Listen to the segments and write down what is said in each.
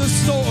the middle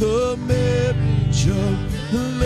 the marriage of the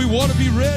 we want to be ready.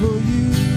for you.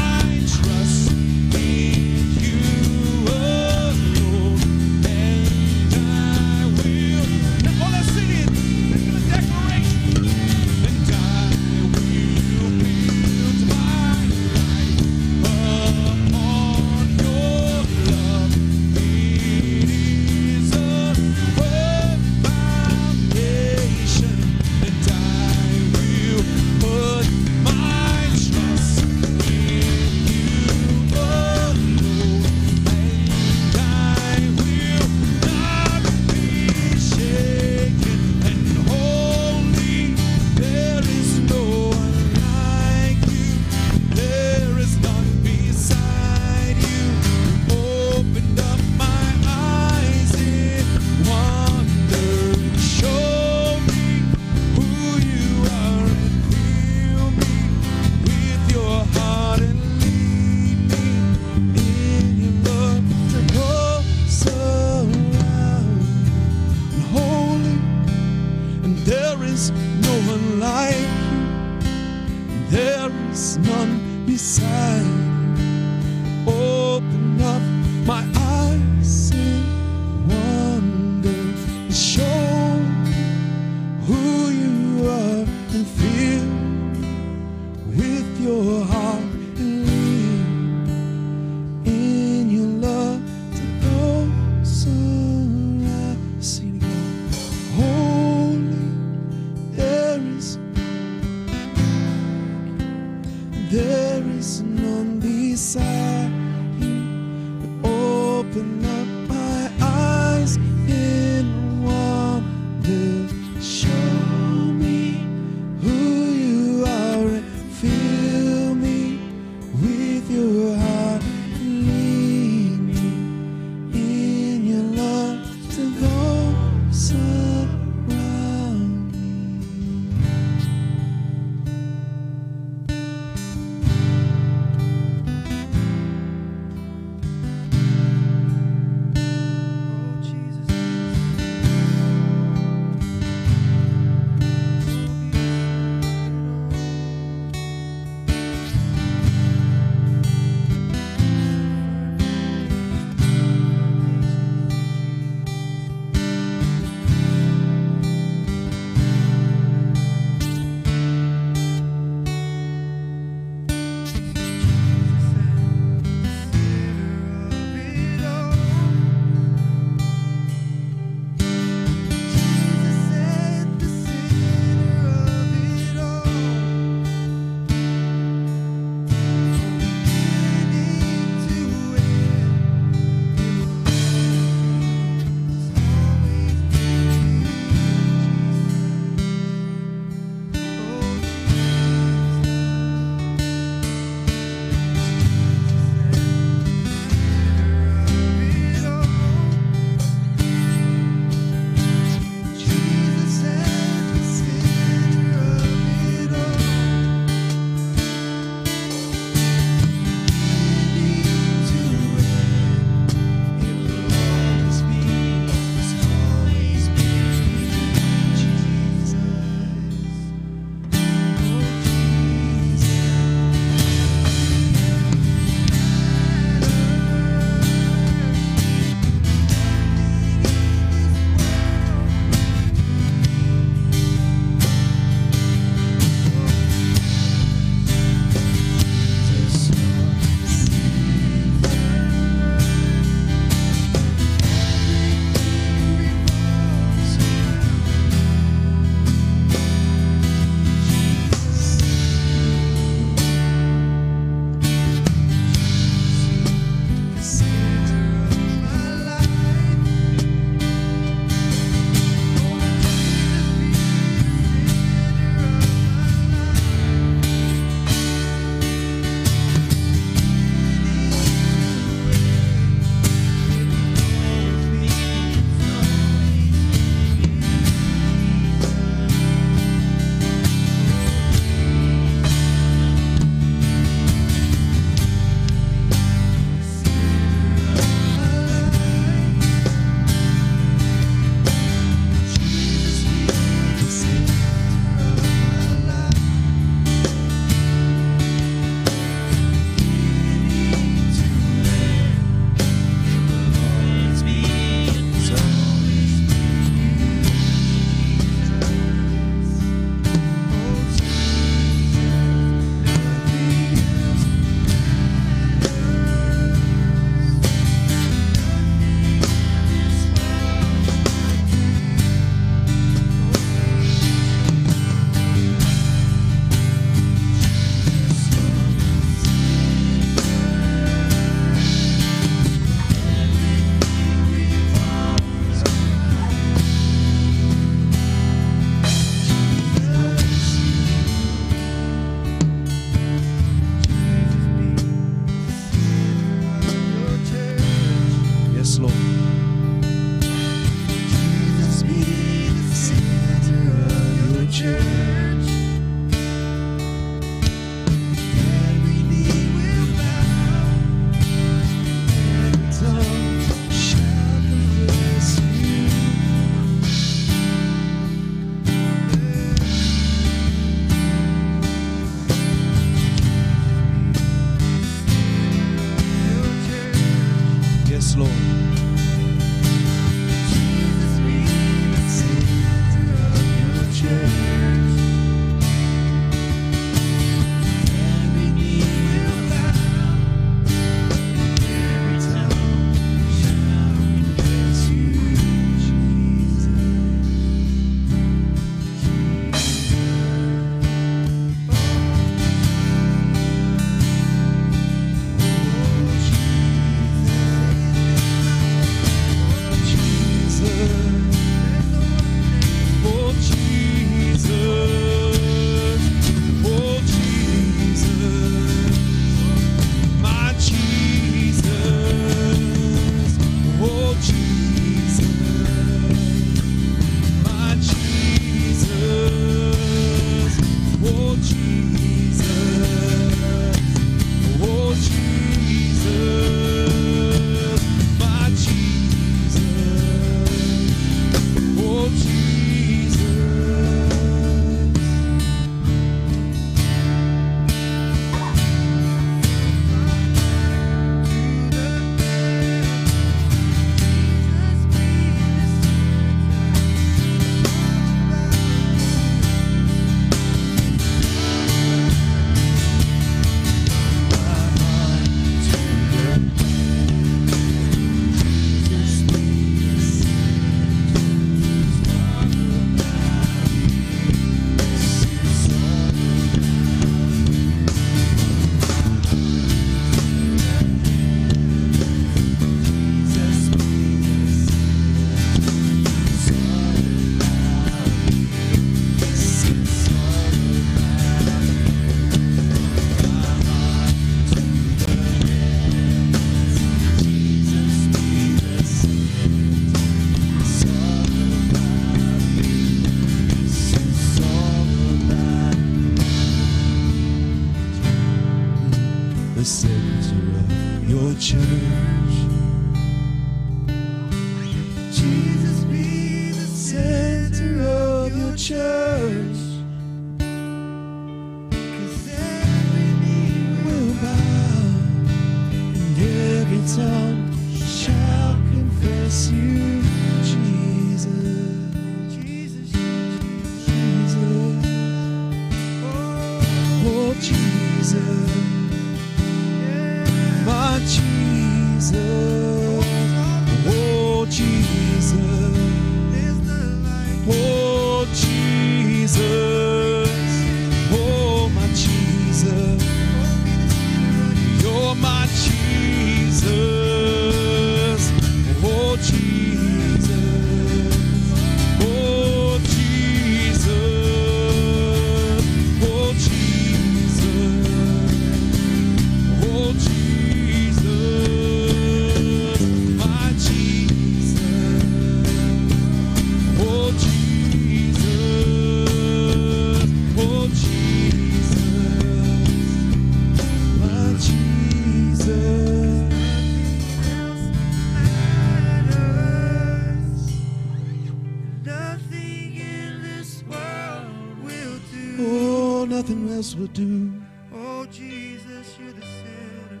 will do. Oh, Jesus, you're the center.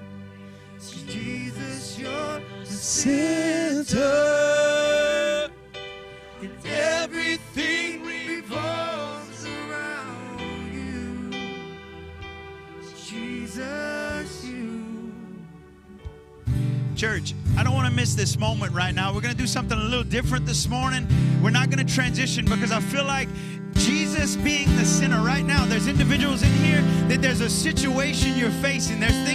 Jesus, you're the center. And everything revolves around you. Jesus, you. Church, I don't want to miss this moment right now. We're going to do something a little different this morning. We're not going to transition because I feel like Jesus being there's a situation you're facing, there's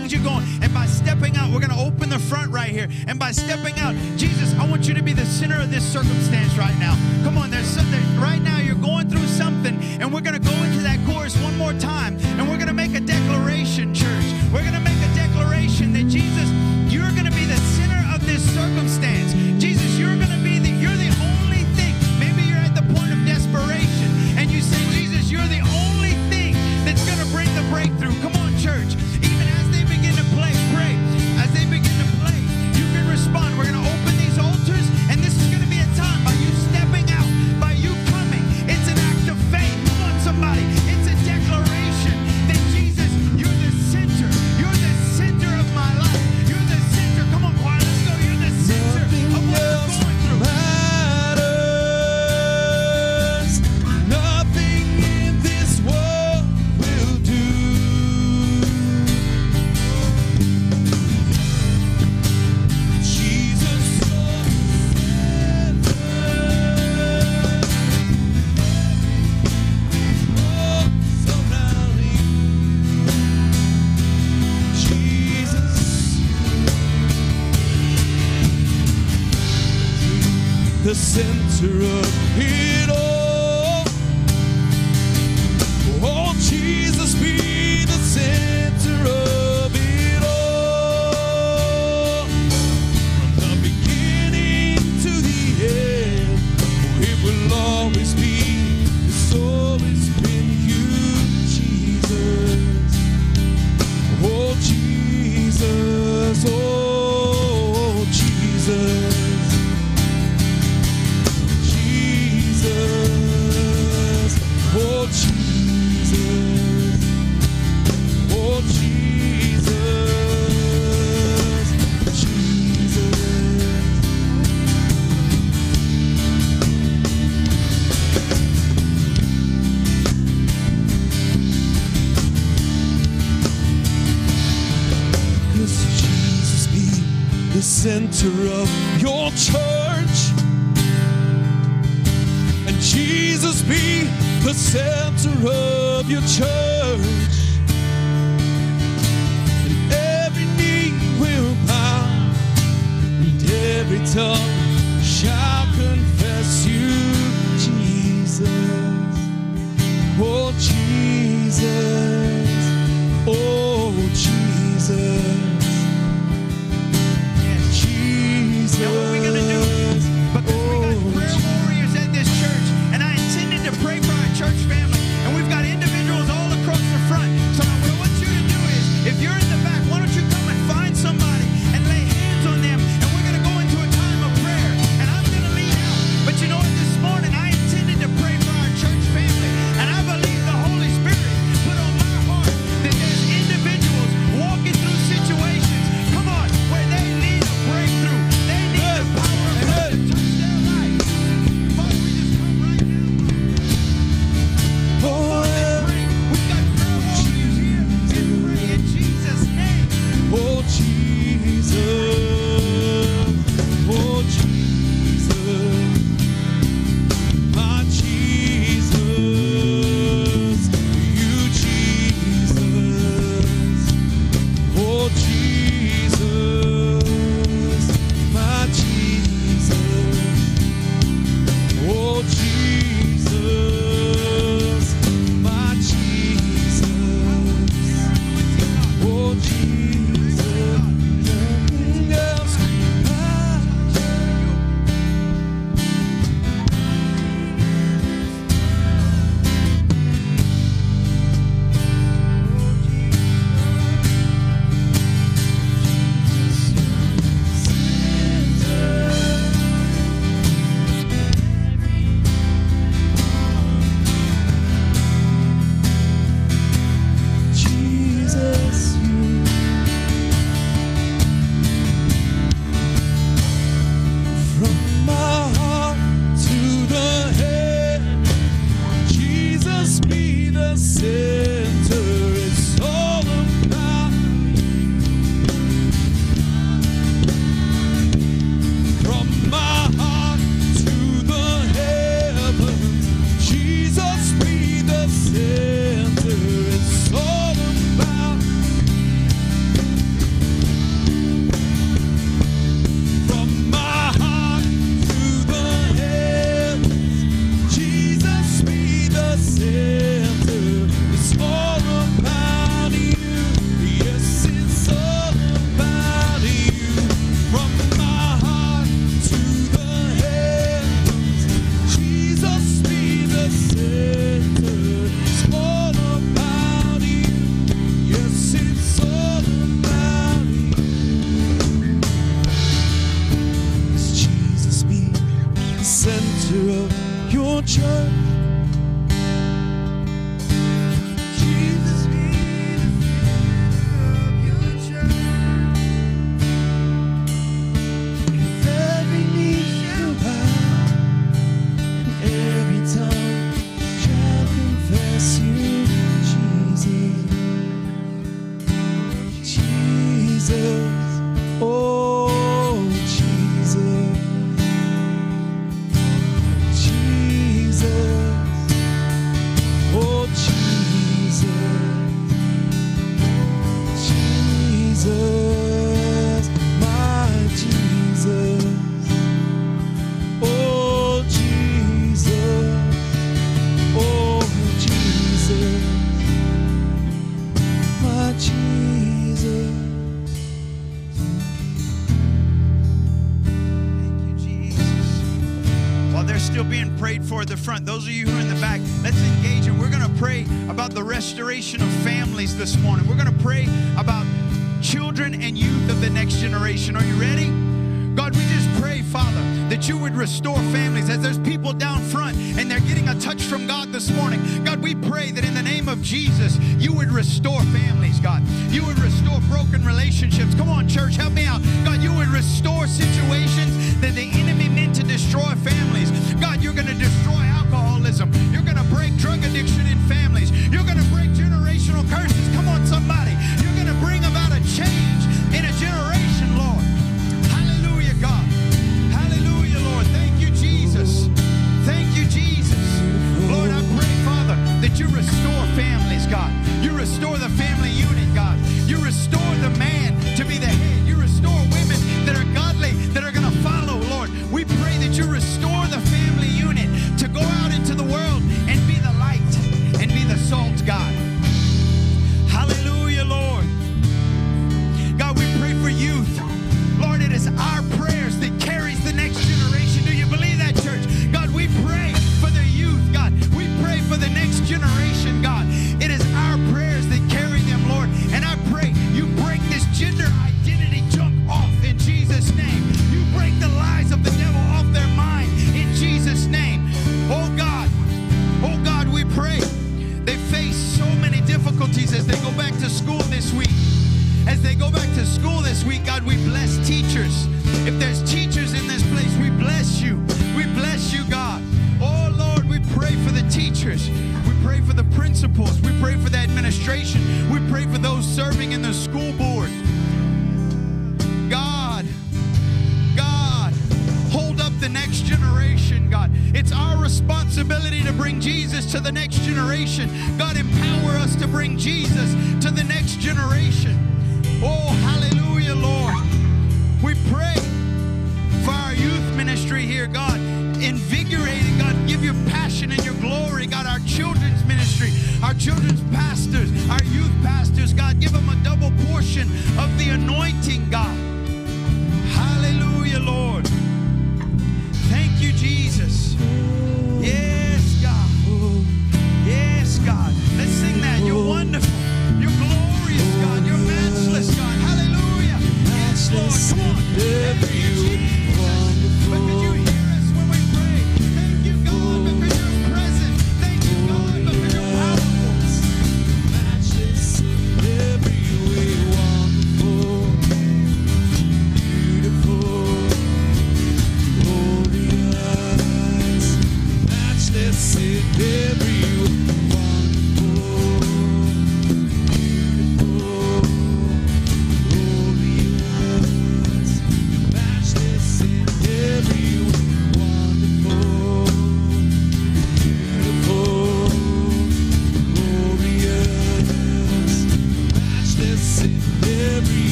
center of it all.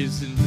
bitches and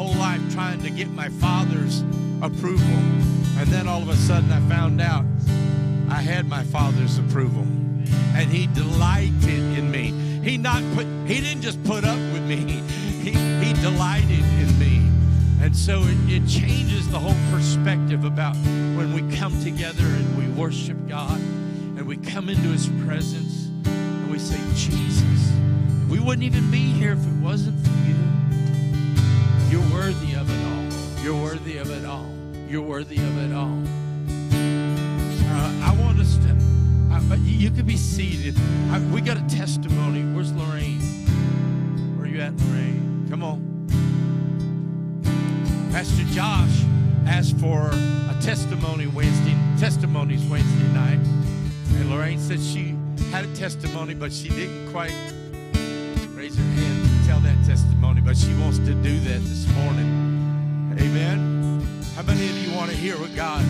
whole life trying to get my father's approval. And then all of a sudden I found out I had my father's approval. And he delighted in me. He not put he didn't just put up with me. He he delighted in me. And so it, it changes the whole perspective about when we come together and we worship God and we come into his presence and we say, Jesus. We wouldn't even be here if it wasn't You're worthy of it all. Uh, I want us to, uh, you, could be seated. I, we got a testimony. Where's Lorraine? Where are you at, Lorraine? Come on. Pastor Josh asked for a testimony Wednesday, testimonies Wednesday night. And Lorraine said she had a testimony, but she didn't quite raise her hand to tell that testimony, but she wants to do that this morning. Amen. How many of you want to hear what God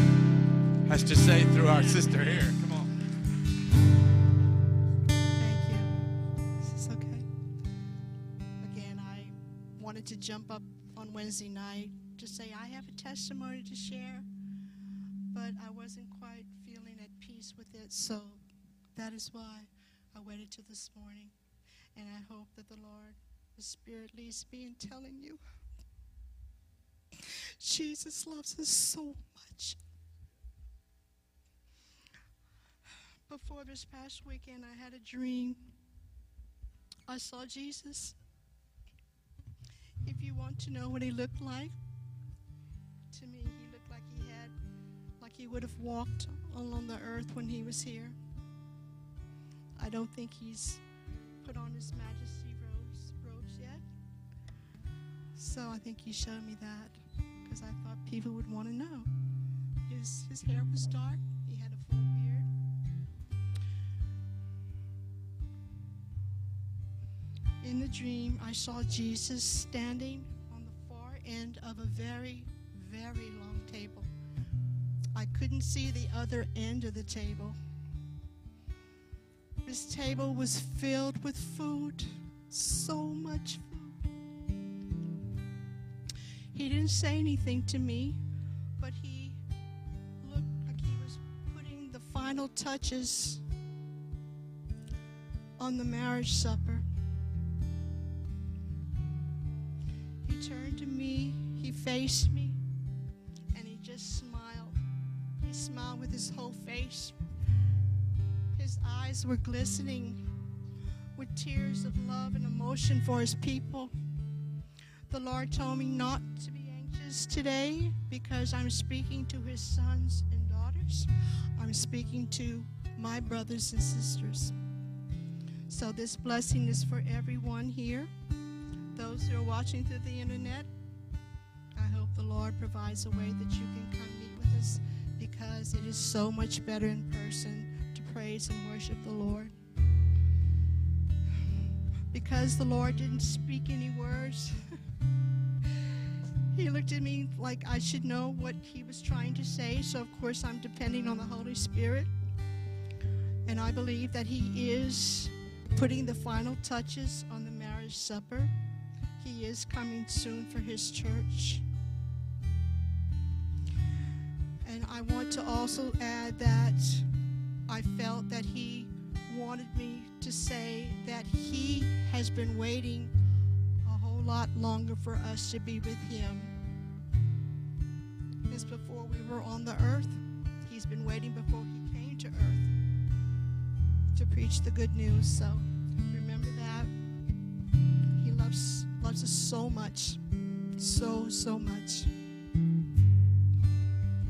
has to say through our sister here? Come on. Thank you. Is this okay? Again, I wanted to jump up on Wednesday night to say I have a testimony to share, but I wasn't quite feeling at peace with it, so that is why I waited till this morning. And I hope that the Lord, the Spirit leads me in telling you Jesus loves us so much. Before this past weekend, I had a dream. I saw Jesus. If you want to know what he looked like, to me, he looked like he had, like he would have walked along the earth when he was here. I don't think he's put on his majesty robes, robes yet. So I think he showed me that because I thought people would want to know. His, his hair was dark, he had a full beard. In the dream, I saw Jesus standing on the far end of a very, very long table. I couldn't see the other end of the table. This table was filled with food, so much food. He didn't say anything to me, but he looked like he was putting the final touches on the marriage supper. He turned to me, he faced me, and he just smiled. He smiled with his whole face. His eyes were glistening with tears of love and emotion for his people. The Lord told me not to be anxious today because I'm speaking to his sons and daughters. I'm speaking to my brothers and sisters. So this blessing is for everyone here. Those who are watching through the internet, I hope the Lord provides a way that you can come meet with us because it is so much better in person to praise and worship the Lord. Because the Lord didn't speak any words, he looked at me like I should know what he was trying to say. So, of course, I'm depending on the Holy Spirit. And I believe that he is putting the final touches on the marriage supper. He is coming soon for his church. And I want to also add that I felt that he wanted me to say that he has been waiting a whole lot longer for us to be with him. Because before we were on the earth, he's been waiting before he came to earth to preach the good news. So remember that. He loves loves us so much. So, so much.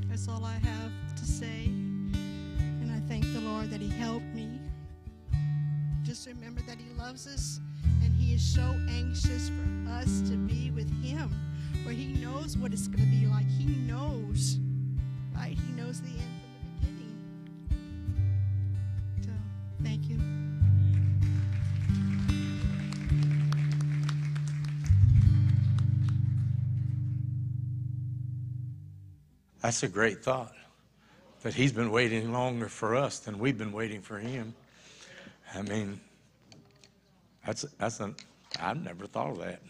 That's all I have to say. And I thank the Lord that He helped me. Just remember that He loves us and He is so anxious for us to be with Him. For He knows what it's going to be like. He knows, right? He knows the end from the beginning. So, thank you. That's a great thought. That he's been waiting longer for us than we've been waiting for him. I mean, that's that's an I've never thought of that.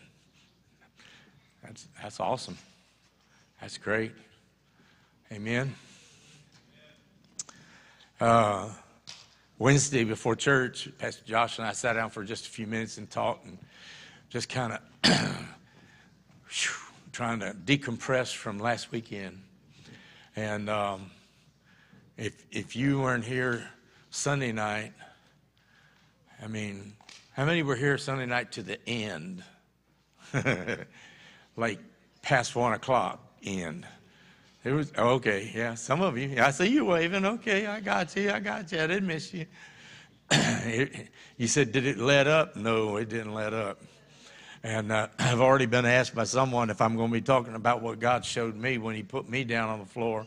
That's that's awesome. That's great. Amen. Uh, Wednesday before church, Pastor Josh and I sat down for just a few minutes and talked and just kind of trying to decompress from last weekend. And um, if if you weren't here Sunday night, I mean, How many were here Sunday night to the end? like past one o'clock end. It was okay, yeah. Some of you, I see you waving. Okay, I got you. I got you. I didn't miss you. you said, did it let up? No, it didn't let up. And uh, I've already been asked by someone if I'm going to be talking about what God showed me when He put me down on the floor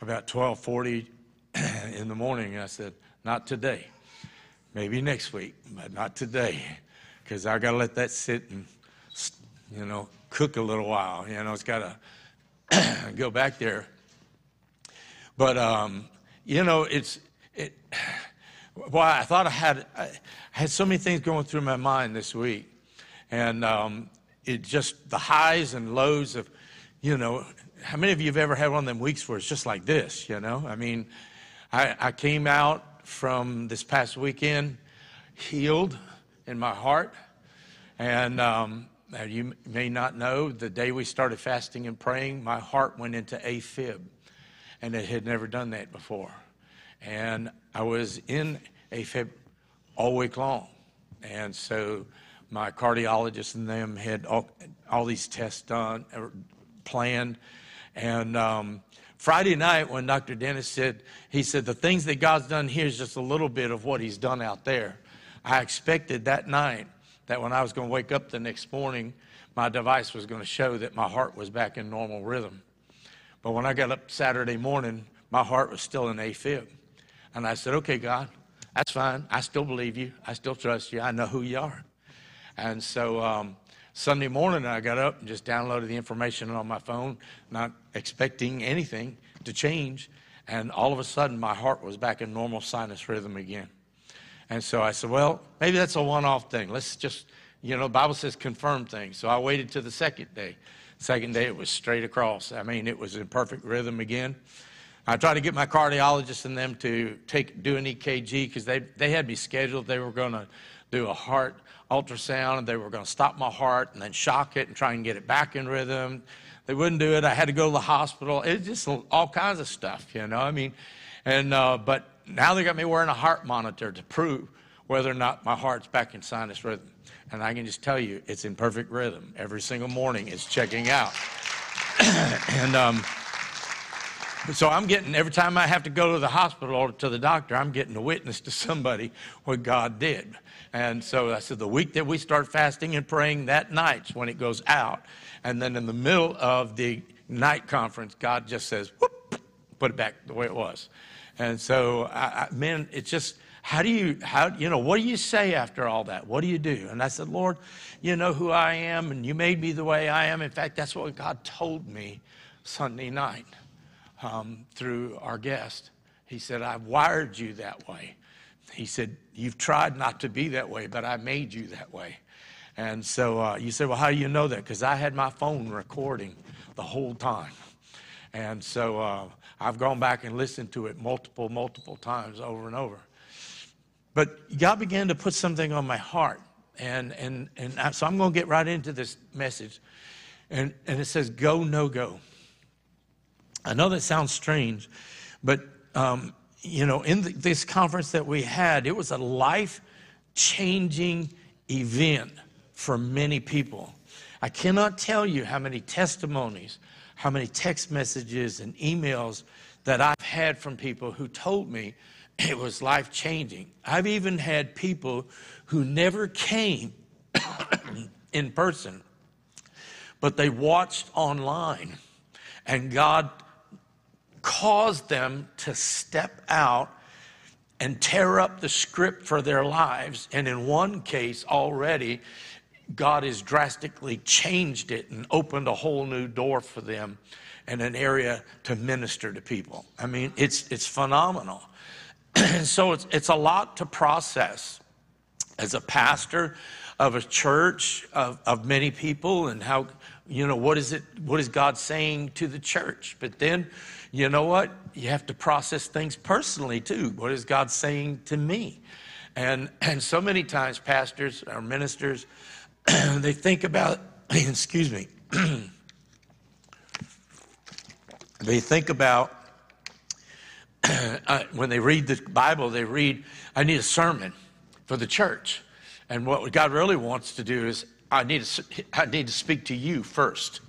about 12:40 in the morning. I said, not today. Maybe next week, but not today, because I got to let that sit and you know cook a little while. You know, it's got to go back there. But um, you know, it's it. Well, I thought I had I had so many things going through my mind this week, and um, it just the highs and lows of, you know, how many of you have ever had one of them weeks where it's just like this? You know, I mean, I, I came out from this past weekend healed in my heart, and um, you may not know the day we started fasting and praying, my heart went into AFib, and it had never done that before. And I was in AFib all week long. And so my cardiologist and them had all, all these tests done, or planned. And um, Friday night, when Dr. Dennis said, he said, the things that God's done here is just a little bit of what he's done out there. I expected that night that when I was going to wake up the next morning, my device was going to show that my heart was back in normal rhythm. But when I got up Saturday morning, my heart was still in AFib. And I said, okay, God, that's fine. I still believe you. I still trust you. I know who you are. And so um, Sunday morning, I got up and just downloaded the information on my phone, not expecting anything to change. And all of a sudden, my heart was back in normal sinus rhythm again. And so I said, well, maybe that's a one off thing. Let's just, you know, the Bible says confirm things. So I waited to the second day. Second day, it was straight across. I mean, it was in perfect rhythm again. I tried to get my cardiologist and them to take do an EKG because they, they had me scheduled. They were going to do a heart ultrasound and they were going to stop my heart and then shock it and try and get it back in rhythm. They wouldn't do it. I had to go to the hospital. It's just all kinds of stuff, you know. I mean, and uh, but now they got me wearing a heart monitor to prove whether or not my heart's back in sinus rhythm. And I can just tell you, it's in perfect rhythm. Every single morning, it's checking out. and um, so I'm getting, every time I have to go to the hospital or to the doctor, I'm getting a witness to somebody what God did. And so I said, the week that we start fasting and praying, that night's when it goes out. And then in the middle of the night conference, God just says, whoop, put it back the way it was. And so, I, I, man, it's just, how do you, how, you know, what do you say after all that? What do you do? And I said, Lord, you know who I am, and you made me the way I am. In fact, that's what God told me Sunday night um, through our guest. He said, I've wired you that way. He said, You've tried not to be that way, but I made you that way. And so uh, you said, Well, how do you know that? Because I had my phone recording the whole time. And so uh, I've gone back and listened to it multiple, multiple times over and over. But God began to put something on my heart. And, and, and I, so I'm going to get right into this message. And, and it says, Go, no go. I know that sounds strange, but um, you know, in the, this conference that we had, it was a life changing event for many people. I cannot tell you how many testimonies, how many text messages and emails that I've had from people who told me it was life changing. I've even had people who never came in person, but they watched online and God caused them to step out and tear up the script for their lives. And in one case, already, God has drastically changed it and opened a whole new door for them and an area to minister to people. I mean, it's, it's phenomenal. and so it's, it's a lot to process as a pastor of a church of, of many people and how, you know, what is it, what is God saying to the church? But then, you know what? You have to process things personally too. What is God saying to me? And, and so many times, pastors or ministers, they think about, excuse me, they think about, uh, when they read the Bible, they read, I need a sermon for the church. And what God really wants to do is, I need to, I need to speak to you first.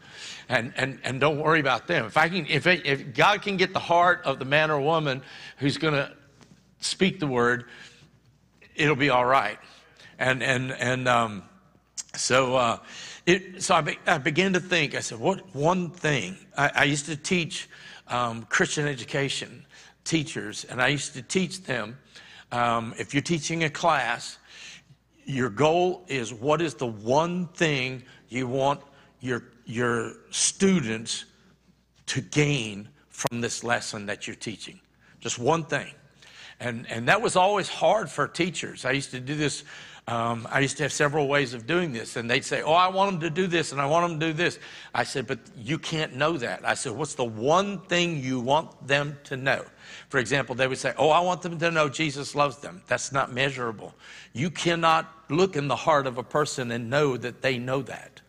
And, and, and don't worry about them. If, I can, if, it, if God can get the heart of the man or woman who's going to speak the word, it'll be all right. And, and, and um, so, uh, it, so I, be, I began to think, I said, what one thing? I, I used to teach um, Christian education teachers, and I used to teach them um, if you're teaching a class, your goal is what is the one thing you want your, your students to gain from this lesson that you're teaching? Just one thing. And, and that was always hard for teachers. I used to do this, um, I used to have several ways of doing this. And they'd say, Oh, I want them to do this and I want them to do this. I said, But you can't know that. I said, What's the one thing you want them to know? For example, they would say, Oh, I want them to know Jesus loves them. That's not measurable. You cannot look in the heart of a person and know that they know that.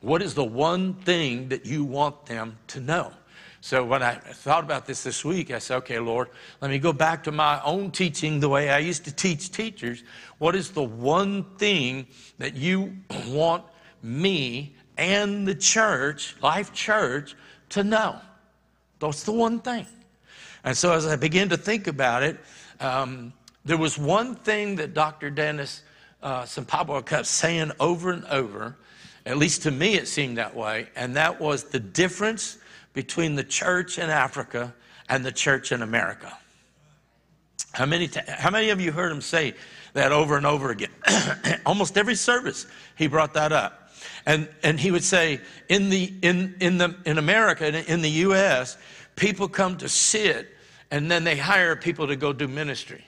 What is the one thing that you want them to know? So when I thought about this this week, I said, okay, Lord, let me go back to my own teaching the way I used to teach teachers. What is the one thing that you want me and the church, Life Church, to know? That's the one thing. And so as I began to think about it, um, there was one thing that Dr. Dennis uh, kept saying over and over, at least to me it seemed that way, and that was the difference between the church in Africa and the church in America. How many, ta- how many of you heard him say that over and over again? Almost every service he brought that up. And, and he would say, in, the, in, in, the, in America, in, in the U.S., people come to sit and then they hire people to go do ministry.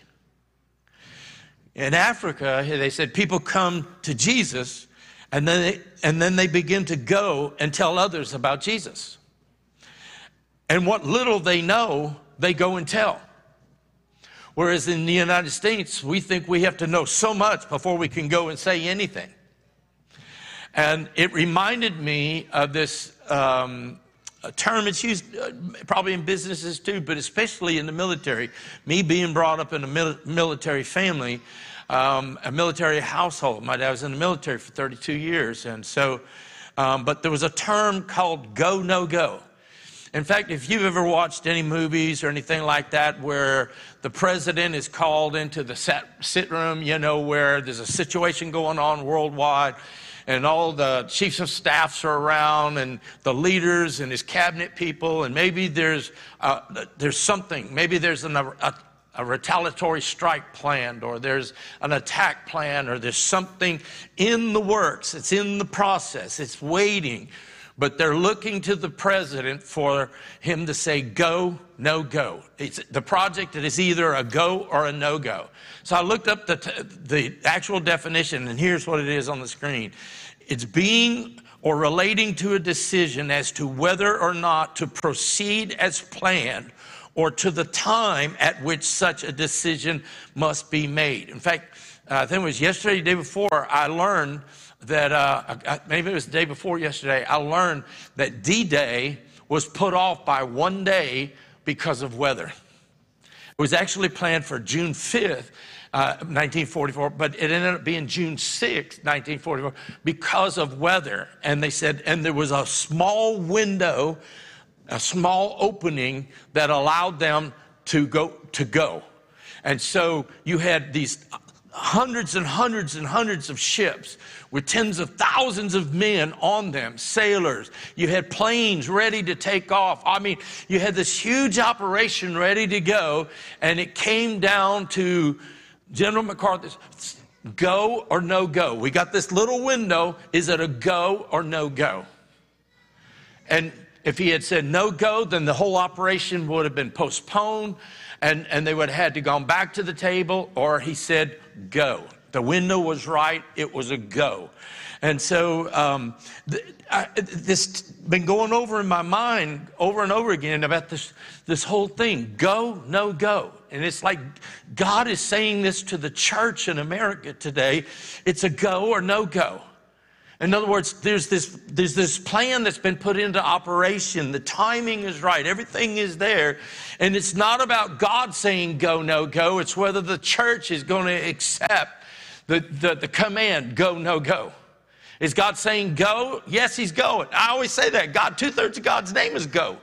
In Africa, they said people come to Jesus and then they, and then they begin to go and tell others about Jesus. And what little they know, they go and tell. Whereas in the United States, we think we have to know so much before we can go and say anything. And it reminded me of this um, term, it's used uh, probably in businesses too, but especially in the military. Me being brought up in a mil- military family, um, a military household. My dad was in the military for 32 years. And so, um, but there was a term called go, no go. In fact, if you've ever watched any movies or anything like that where the president is called into the sit, room, you know, where there's a situation going on worldwide, and all the chiefs of staffs are around, and the leaders and his cabinet people, and maybe there's, uh, there's something, maybe there's an, a, a retaliatory strike planned, or there's an attack plan, or there's something in the works, it's in the process, it's waiting but they're looking to the president for him to say go, no go. It's the project that is either a go or a no go. So I looked up the, t- the actual definition, and here's what it is on the screen it's being or relating to a decision as to whether or not to proceed as planned or to the time at which such a decision must be made. In fact, uh, I think it was yesterday, the day before, I learned that uh, maybe it was the day before yesterday, I learned that D Day was put off by one day because of weather. It was actually planned for June 5th, uh, 1944, but it ended up being June 6th, 1944, because of weather. And they said, and there was a small window, a small opening that allowed them to go. To go. And so you had these hundreds and hundreds and hundreds of ships with tens of thousands of men on them, sailors. You had planes ready to take off. I mean, you had this huge operation ready to go, and it came down to General MacArthur's go or no go. We got this little window. Is it a go or no go? And if he had said no go, then the whole operation would have been postponed and, and they would have had to gone back to the table, or he said go. The window was right, it was a go. And so um, th- I, this been going over in my mind over and over again about this, this whole thing go, no go. And it's like God is saying this to the church in America today it's a go or no go. In other words, there's this, there's this plan that's been put into operation. The timing is right. Everything is there. And it's not about God saying go, no, go. It's whether the church is going to accept the, the, the command go, no, go. Is God saying go? Yes, He's going. I always say that. God, two thirds of God's name is go.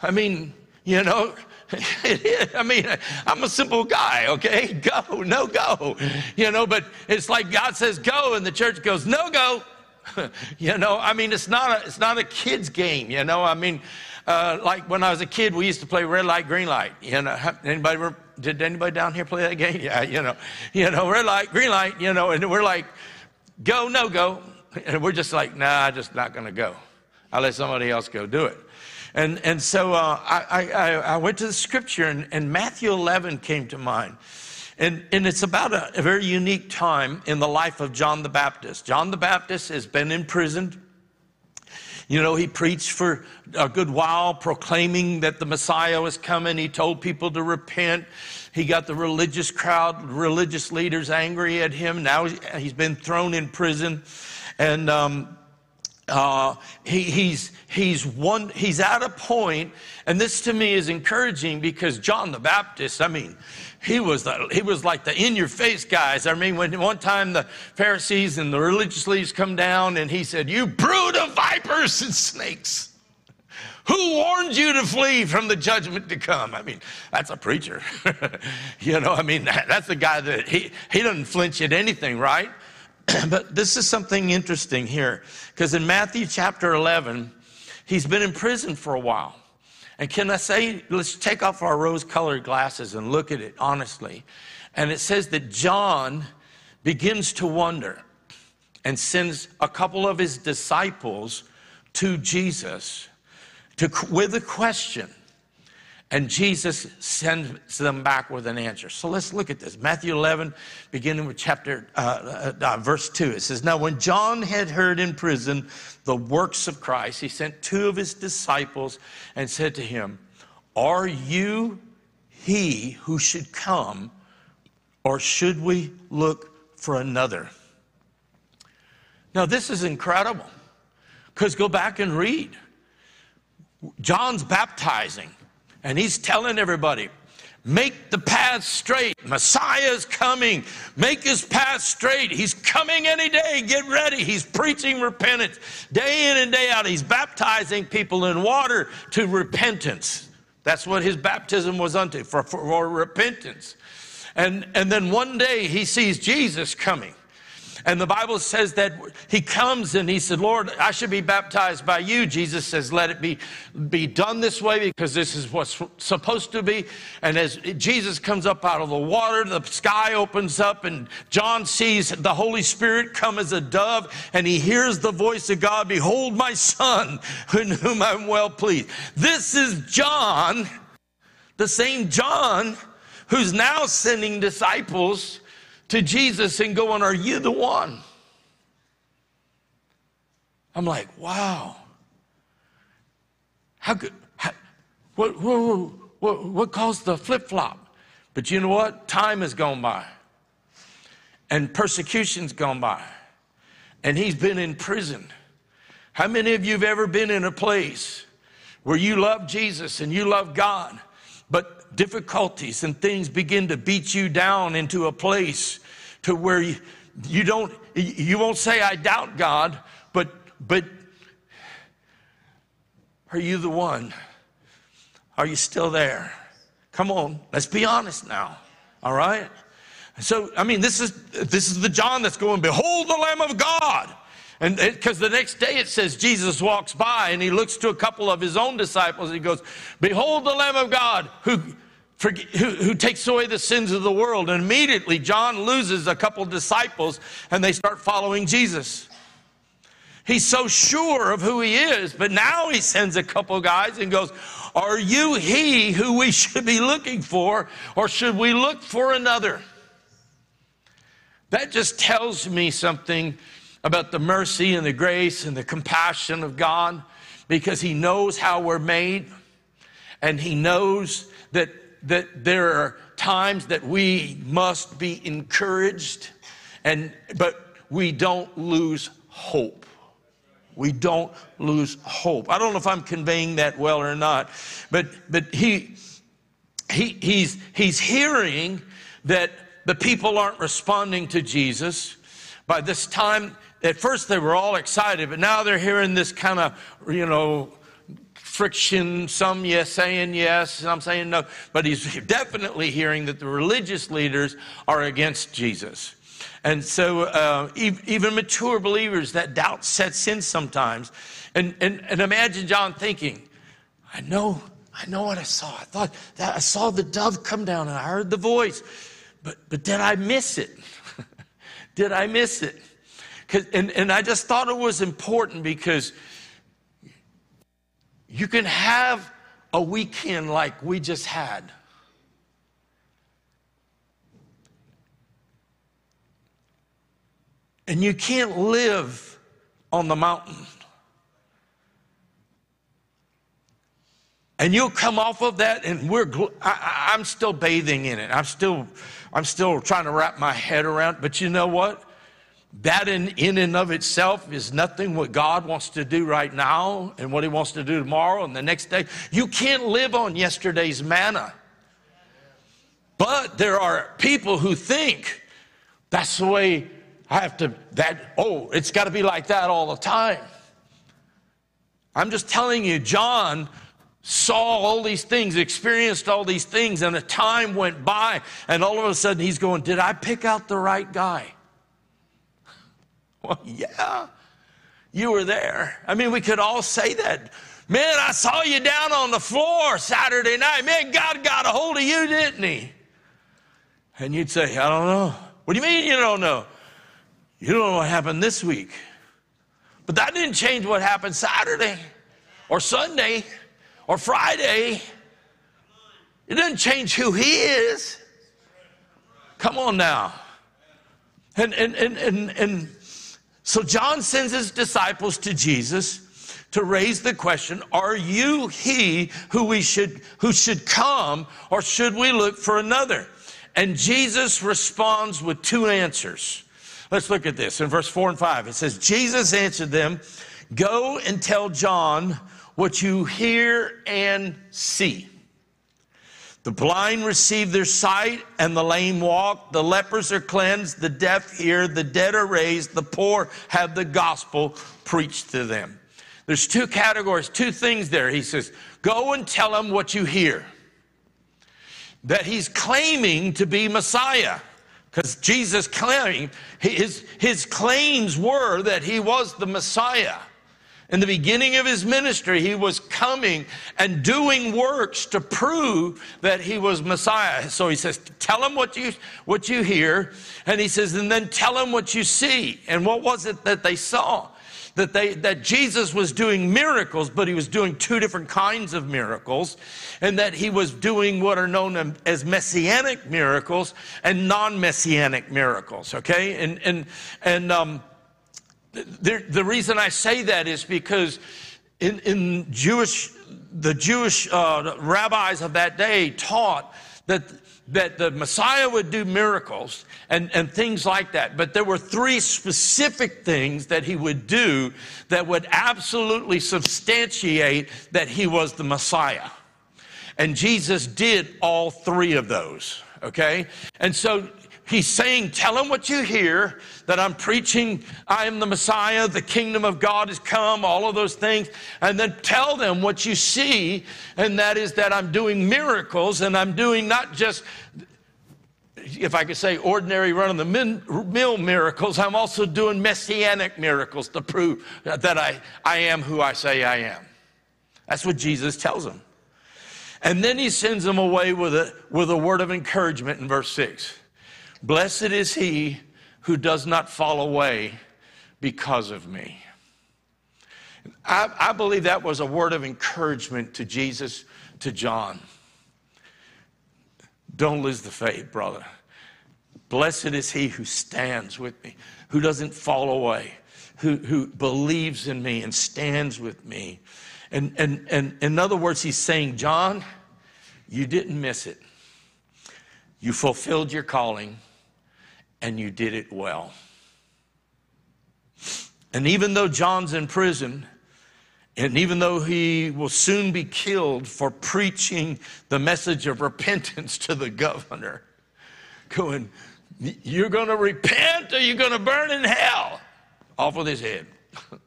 I mean, you know, I mean, I'm a simple guy, okay? Go, no go. You know, but it's like God says go, and the church goes, no go. you know, I mean, it's not a, it's not a kid's game, you know? I mean, uh, like when I was a kid, we used to play red light, green light. You know, anybody, re- did anybody down here play that game? Yeah, you know, you know, red light, green light, you know, and we're like, go, no go. And we're just like, nah, I'm just not going to go. I'll let somebody else go do it. And, and so uh, I, I, I went to the scripture, and, and Matthew 11 came to mind. And, and it's about a, a very unique time in the life of John the Baptist. John the Baptist has been imprisoned. You know, he preached for a good while, proclaiming that the Messiah was coming. He told people to repent. He got the religious crowd, religious leaders angry at him. Now he's been thrown in prison. And um, uh, he, he's, he's, one, he's at a point, and this to me is encouraging because John the Baptist, I mean, he was, the, he was like the in your face guys. I mean, when one time the Pharisees and the religious leaders come down and he said, You brood of vipers and snakes. Who warned you to flee from the judgment to come? I mean, that's a preacher. you know, I mean, that's the guy that he, he doesn't flinch at anything, right? but this is something interesting here because in Matthew chapter 11, he's been in prison for a while. And can I say, let's take off our rose colored glasses and look at it honestly. And it says that John begins to wonder and sends a couple of his disciples to Jesus to, with a question. And Jesus sends them back with an answer. So let's look at this. Matthew 11, beginning with chapter, uh, uh, uh, verse 2. It says, Now when John had heard in prison the works of Christ, he sent two of his disciples and said to him, Are you he who should come, or should we look for another? Now, this is incredible because go back and read. John's baptizing. And he's telling everybody, make the path straight. Messiah's coming. Make his path straight. He's coming any day. Get ready. He's preaching repentance day in and day out. He's baptizing people in water to repentance. That's what his baptism was unto, for, for, for repentance. And, and then one day he sees Jesus coming. And the Bible says that he comes and he said, Lord, I should be baptized by you. Jesus says, let it be, be done this way because this is what's supposed to be. And as Jesus comes up out of the water, the sky opens up and John sees the Holy Spirit come as a dove and he hears the voice of God, Behold my son in whom I'm well pleased. This is John, the same John who's now sending disciples to Jesus and going, Are you the one? I'm like, Wow. How could, how, what, what, what, what caused the flip flop? But you know what? Time has gone by, and persecution's gone by, and he's been in prison. How many of you have ever been in a place where you love Jesus and you love God, but difficulties and things begin to beat you down into a place to where you, you don't you won't say I doubt God, but but are you the one? Are you still there? Come on, let's be honest now. All right? So, I mean, this is this is the John that's going, Behold the Lamb of God. And because the next day it says Jesus walks by and he looks to a couple of his own disciples and he goes, Behold the Lamb of God who who, who, takes away the sins of the world. And immediately, John loses a couple disciples and they start following Jesus. He's so sure of who he is, but now he sends a couple guys and goes, Are you he who we should be looking for, or should we look for another? That just tells me something about the mercy and the grace and the compassion of God because he knows how we're made and he knows that that there are times that we must be encouraged and but we don't lose hope we don't lose hope i don't know if i'm conveying that well or not but but he he he's he's hearing that the people aren't responding to Jesus. By this time, at first they were all excited, but now they're hearing this kind of, you know, friction, some yes saying yes, some saying no. But he's definitely hearing that the religious leaders are against Jesus. And so, uh, even mature believers, that doubt sets in sometimes. And, and, and imagine John thinking, I know, I know what I saw. I thought that I saw the dove come down and I heard the voice, but, but did I miss it? did I miss it? And, and I just thought it was important because you can have a weekend like we just had. And you can't live on the mountain. And you'll come off of that, and we're. I, I'm still bathing in it. I'm still, I'm still trying to wrap my head around. But you know what? That in, in and of itself is nothing what God wants to do right now and what He wants to do tomorrow and the next day. You can't live on yesterday's manna. But there are people who think that's the way I have to, that, oh, it's got to be like that all the time. I'm just telling you, John saw all these things, experienced all these things, and a time went by, and all of a sudden he's going, Did I pick out the right guy? Well, yeah, you were there. I mean, we could all say that. Man, I saw you down on the floor Saturday night. Man, God got a hold of you, didn't he? And you'd say, I don't know. What do you mean you don't know? You don't know what happened this week. But that didn't change what happened Saturday or Sunday or Friday. It doesn't change who he is. Come on now. And, and, and, and, and so John sends his disciples to Jesus to raise the question, are you he who we should who should come or should we look for another? And Jesus responds with two answers. Let's look at this in verse 4 and 5. It says, Jesus answered them, Go and tell John what you hear and see. The blind receive their sight, and the lame walk. The lepers are cleansed, the deaf hear, the dead are raised, the poor have the gospel preached to them. There's two categories, two things there. He says, Go and tell them what you hear. That he's claiming to be Messiah. Because Jesus claimed, his, his claims were that he was the Messiah. In the beginning of his ministry, he was coming and doing works to prove that he was Messiah. So he says, Tell him what you, what you hear. And he says, And then tell him what you see. And what was it that they saw? That, they, that Jesus was doing miracles, but he was doing two different kinds of miracles, and that he was doing what are known as messianic miracles and non messianic miracles, okay? And, and, and, um, the, the reason I say that is because in, in Jewish, the Jewish uh, rabbis of that day taught that, that the Messiah would do miracles and, and things like that. But there were three specific things that he would do that would absolutely substantiate that he was the Messiah. And Jesus did all three of those, okay? And so he's saying, Tell them what you hear, that I'm preaching, I am the Messiah, the kingdom of God has come, all of those things. And then tell them what you see, and that is that I'm doing miracles, and I'm doing not just if I could say ordinary run of the mill miracles, I'm also doing messianic miracles to prove that I, I am who I say I am. That's what Jesus tells them. And then he sends them away with a, with a word of encouragement in verse 6. Blessed is he who does not fall away because of me. I, I believe that was a word of encouragement to Jesus, to John. Don't lose the faith, brother. Blessed is he who stands with me, who doesn't fall away, who, who believes in me and stands with me. And, and, and in other words, he's saying, John, you didn't miss it. You fulfilled your calling and you did it well. And even though John's in prison, and even though he will soon be killed for preaching the message of repentance to the governor, going, You're going to repent or you're going to burn in hell. Off with his head.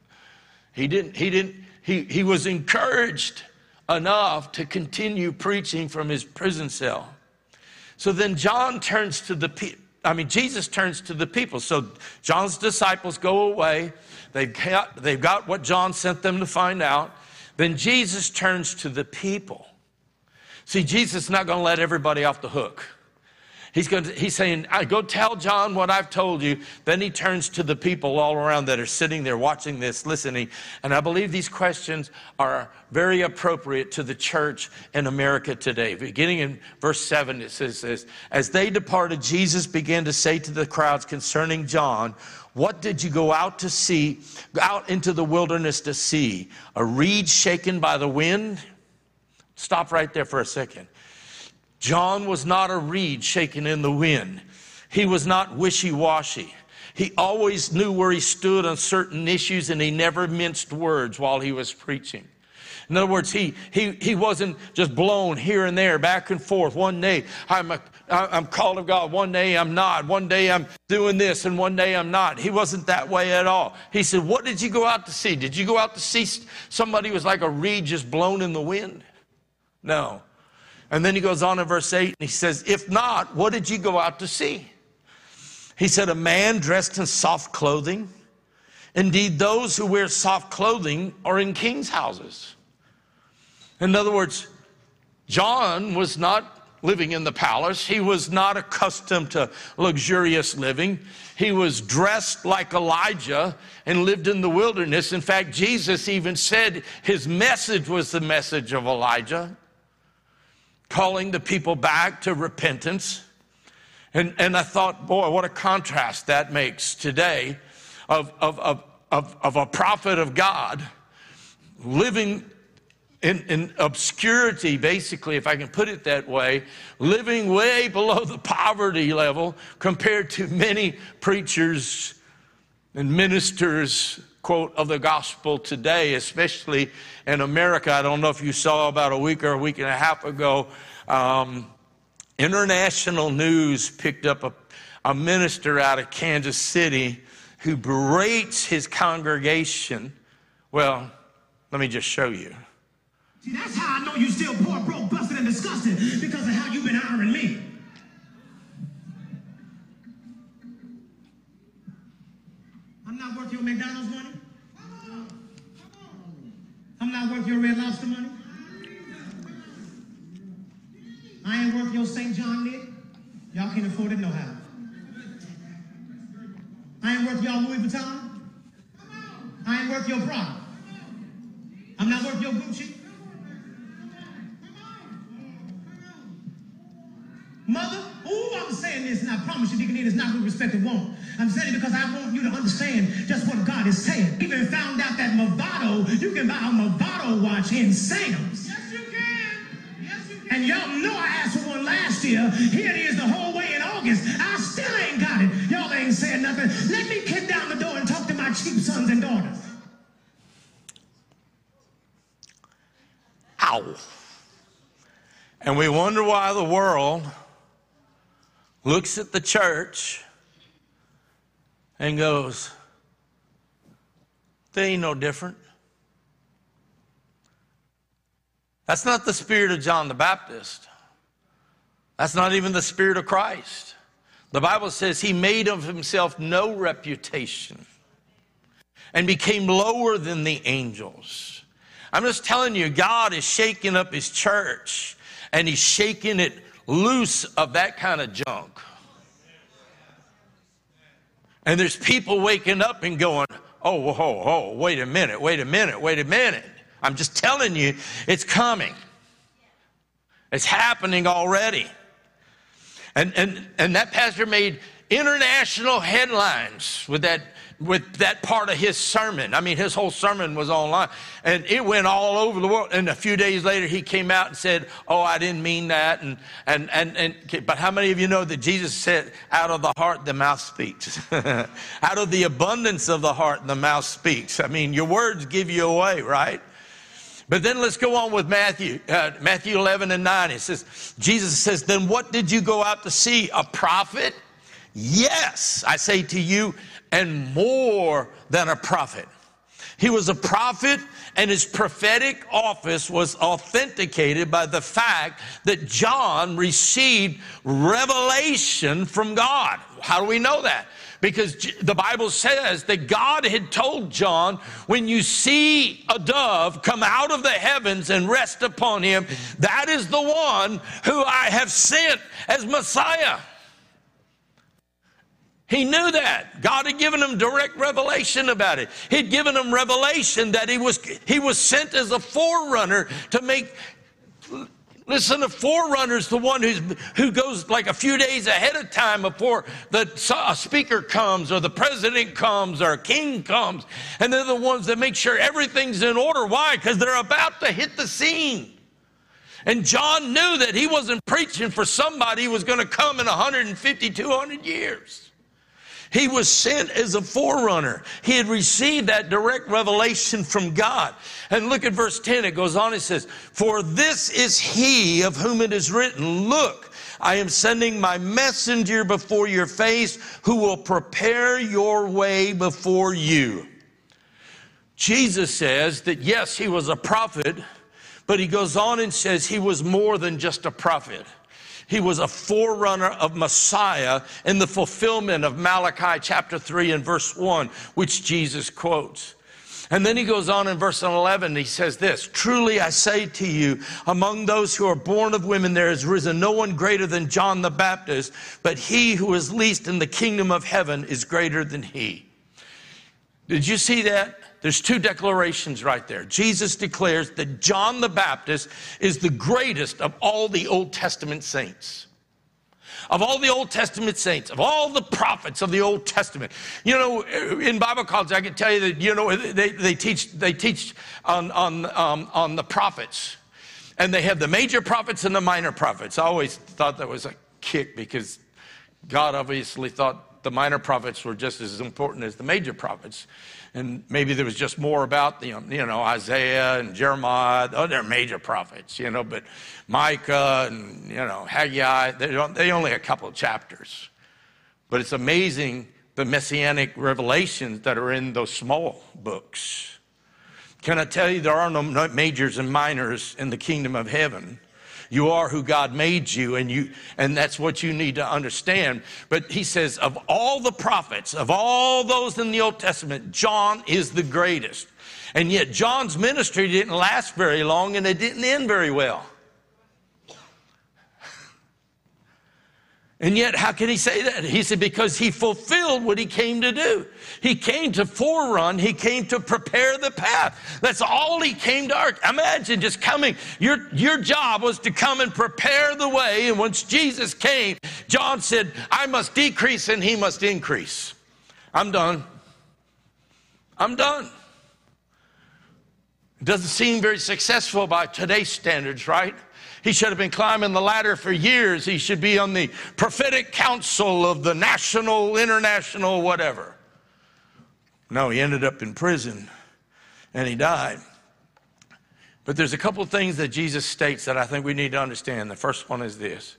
he didn't, he didn't, he, he was encouraged enough to continue preaching from his prison cell. So then John turns to the. I mean, Jesus turns to the people. So John's disciples go away. They've got, they've got what John sent them to find out. Then Jesus turns to the people. See, Jesus is not going to let everybody off the hook. He's, going to, he's saying, go tell John what I've told you. Then he turns to the people all around that are sitting there watching this, listening. And I believe these questions are very appropriate to the church in America today. Beginning in verse 7, it says this As they departed, Jesus began to say to the crowds concerning John, What did you go out to see, out into the wilderness to see? A reed shaken by the wind? Stop right there for a second. John was not a reed shaken in the wind. He was not wishy washy. He always knew where he stood on certain issues and he never minced words while he was preaching. In other words, he, he, he wasn't just blown here and there, back and forth. One day I'm, a, I'm called of God, one day I'm not. One day I'm doing this, and one day I'm not. He wasn't that way at all. He said, What did you go out to see? Did you go out to see somebody who was like a reed just blown in the wind? No. And then he goes on in verse 8 and he says, If not, what did you go out to see? He said, A man dressed in soft clothing. Indeed, those who wear soft clothing are in king's houses. In other words, John was not living in the palace. He was not accustomed to luxurious living. He was dressed like Elijah and lived in the wilderness. In fact, Jesus even said his message was the message of Elijah calling the people back to repentance. And, and I thought, boy, what a contrast that makes today of, of, of, of, of a prophet of God living in, in, obscurity, basically, if I can put it that way, living way below the poverty level compared to many preachers and ministers, quote, of the gospel today, especially in America. I don't know if you saw about a week or a week and a half ago, um, international news picked up a, a minister out of Kansas City who berates his congregation. Well, let me just show you. See, that's how I know you still poor, broke, busted, and disgusted because of how you've been honoring me. I'm not worth your McDonald's money. I'm not worth your Red Lobster money. I ain't worth your St. John knit. Y'all can't afford it no how. I ain't worth y'all Louis Vuitton. I ain't worth your Prada. I'm not worth your Gucci. Mother, ooh, I'm saying this, and I promise you, Deacon, it's not with respect to want. I'm saying it because I want you to understand just what God is saying. Even found out that Movado, you can buy a Movado watch in Sam's. Yes, you can. Yes, you can. And y'all know I asked for one last year. Here it is the whole way in August. I still ain't got it. Y'all ain't saying nothing. Let me kick down the door and talk to my cheap sons and daughters. Ow. And we wonder why the world looks at the church and goes, they ain't no different. That's not the spirit of John the Baptist. That's not even the spirit of Christ. The Bible says he made of himself no reputation and became lower than the angels. I'm just telling you, God is shaking up his church and he's shaking it loose of that kind of junk. And there's people waking up and going, oh, whoa, whoa, wait a minute, wait a minute, wait a minute. I'm just telling you, it's coming. It's happening already. And, and, and that pastor made international headlines with that with that part of his sermon. I mean, his whole sermon was online and it went all over the world. And a few days later, he came out and said, Oh, I didn't mean that. And, and, and, and but how many of you know that Jesus said, Out of the heart, the mouth speaks? out of the abundance of the heart, the mouth speaks. I mean, your words give you away, right? But then let's go on with Matthew, uh, Matthew 11 and 9. It says, Jesus says, Then what did you go out to see? A prophet? Yes, I say to you, and more than a prophet. He was a prophet, and his prophetic office was authenticated by the fact that John received revelation from God. How do we know that? Because the Bible says that God had told John, when you see a dove come out of the heavens and rest upon him, that is the one who I have sent as Messiah. He knew that. God had given him direct revelation about it. He'd given him revelation that he was, he was sent as a forerunner to make Listen, the forerunner's the one who's, who goes like a few days ahead of time before the a speaker comes or the president comes or a king comes. And they're the ones that make sure everything's in order. Why? Because they're about to hit the scene. And John knew that he wasn't preaching for somebody who was going to come in 150, 200 years. He was sent as a forerunner. He had received that direct revelation from God. And look at verse 10. It goes on, it says, For this is he of whom it is written, Look, I am sending my messenger before your face who will prepare your way before you. Jesus says that yes, he was a prophet, but he goes on and says he was more than just a prophet. He was a forerunner of Messiah in the fulfillment of Malachi chapter 3 and verse 1, which Jesus quotes. And then he goes on in verse 11, he says this Truly I say to you, among those who are born of women, there has risen no one greater than John the Baptist, but he who is least in the kingdom of heaven is greater than he. Did you see that? There's two declarations right there. Jesus declares that John the Baptist is the greatest of all the Old Testament saints. Of all the Old Testament saints, of all the prophets of the Old Testament. You know, in Bible college, I can tell you that, you know, they, they teach, they teach on, on, um, on the prophets. And they have the major prophets and the minor prophets. I always thought that was a kick because God obviously thought the minor prophets were just as important as the major prophets and maybe there was just more about know, you know Isaiah and Jeremiah. Oh, they're major prophets, you know, but Micah and you know Haggai, they, they only a couple of chapters. But it's amazing the messianic revelations that are in those small books. Can I tell you there are no majors and minors in the kingdom of heaven? You are who God made you, and you and that's what you need to understand. But he says, of all the prophets, of all those in the Old Testament, John is the greatest. And yet John's ministry didn't last very long and it didn't end very well. And yet, how can he say that? He said, because he fulfilled what he came to do. He came to forerun, he came to prepare the path. That's all he came to arc. Imagine just coming. Your, your job was to come and prepare the way. And once Jesus came, John said, I must decrease and he must increase. I'm done. I'm done. It doesn't seem very successful by today's standards, right? He should have been climbing the ladder for years. He should be on the prophetic council of the national, international, whatever. No, he ended up in prison and he died. But there's a couple of things that Jesus states that I think we need to understand. The first one is this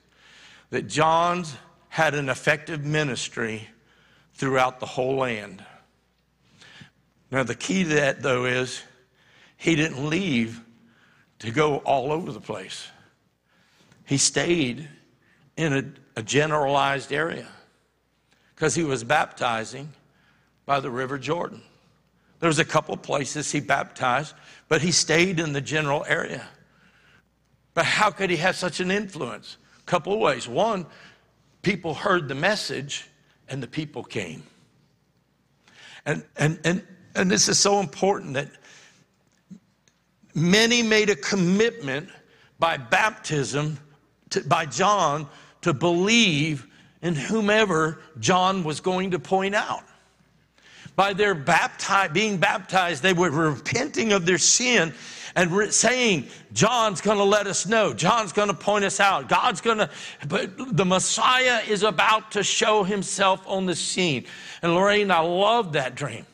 that John's had an effective ministry throughout the whole land. Now, the key to that, though, is he didn't leave to go all over the place. He stayed in a, a generalized area because he was baptizing by the River Jordan. There was a couple places he baptized, but he stayed in the general area. But how could he have such an influence? A couple of ways. One, people heard the message and the people came. And, and, and, and this is so important that many made a commitment by baptism to, by John to believe in whomever John was going to point out. By their being baptized, they were repenting of their sin and re- saying, John's going to let us know. John's going to point us out. God's going to, but the Messiah is about to show himself on the scene. And Lorraine, I love that dream.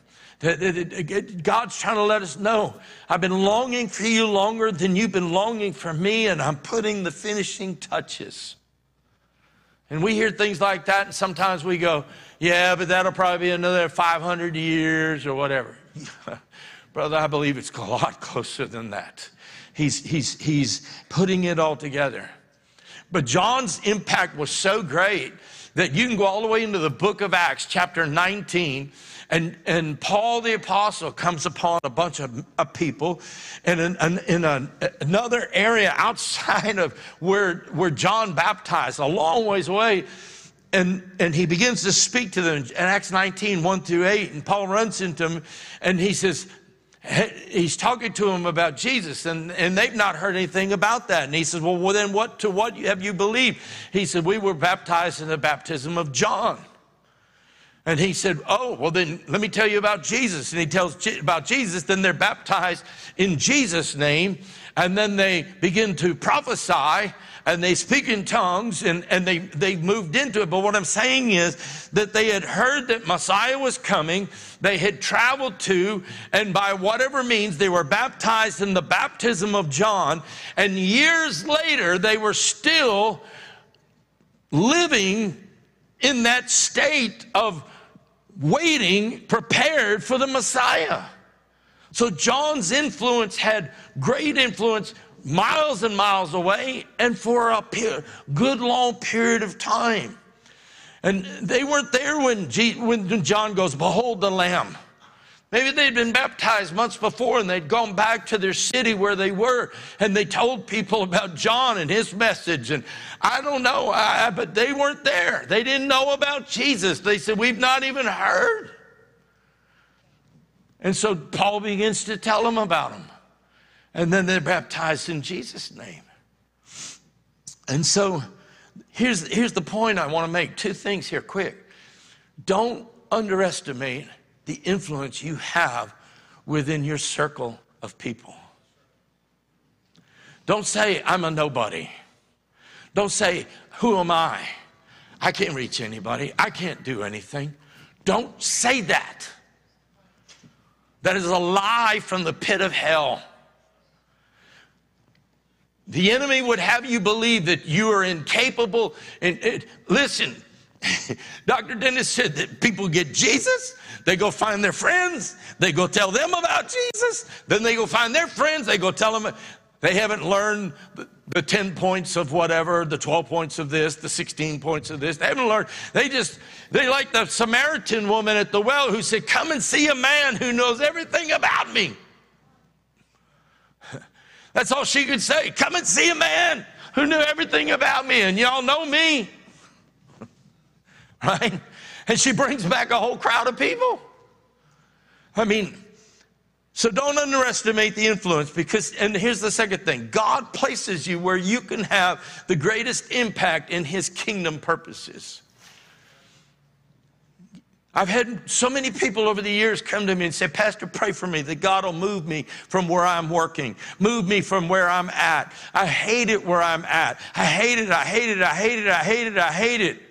God's trying to let us know I've been longing for you longer than you've been longing for me, and I'm putting the finishing touches. And we hear things like that, and sometimes we go, yeah, but that'll probably be another 500 years or whatever. Brother, I believe it's a lot closer than that. He's, he's, he's putting it all together. But John's impact was so great that you can go all the way into the book of Acts, chapter 19, and, and Paul the apostle comes upon a bunch of, of people in, in an, another area outside of where, where John baptized, a long ways away. And, and he begins to speak to them in Acts 19, 1 through 8. And Paul runs into him and he says, he's talking to them about Jesus, and, and they've not heard anything about that. And he says, Well, well, then what to what have you believed? He said, We were baptized in the baptism of John. And he said, Oh, well, then let me tell you about Jesus. And he tells Je- about Jesus, then they're baptized in Jesus' name, and then they begin to prophesy and they speak in tongues and, and they, they moved into it. But what I'm saying is that they had heard that Messiah was coming, they had traveled to, and by whatever means, they were baptized in the baptism of John. And years later, they were still living in that state of waiting, prepared for the Messiah. So John's influence had great influence miles and miles away and for a good long period of time. And they weren't there when, when John goes, Behold the Lamb. Maybe they'd been baptized months before and they'd gone back to their city where they were and they told people about John and his message. And I don't know, I, but they weren't there. They didn't know about Jesus. They said, We've not even heard. And so Paul begins to tell them about him. And then they're baptized in Jesus' name. And so here's, here's the point I want to make. Two things here, quick. Don't underestimate the influence you have within your circle of people. Don't say, I'm a nobody. Don't say, Who am I? I can't reach anybody. I can't do anything. Don't say that. That is a lie from the pit of hell. The enemy would have you believe that you are incapable. And, listen, Dr. Dennis said that people get Jesus, they go find their friends, they go tell them about Jesus, then they go find their friends, they go tell them they haven't learned the, the 10 points of whatever, the 12 points of this, the 16 points of this. They haven't learned. They just, they like the Samaritan woman at the well who said, Come and see a man who knows everything about me. That's all she could say. Come and see a man who knew everything about me, and y'all know me. Right? And she brings back a whole crowd of people. I mean, so don't underestimate the influence because, and here's the second thing God places you where you can have the greatest impact in His kingdom purposes. I've had so many people over the years come to me and say, Pastor, pray for me that God will move me from where I'm working, move me from where I'm at. I hate it where I'm at. I hate it, I hate it, I hate it, I hate it, I hate it.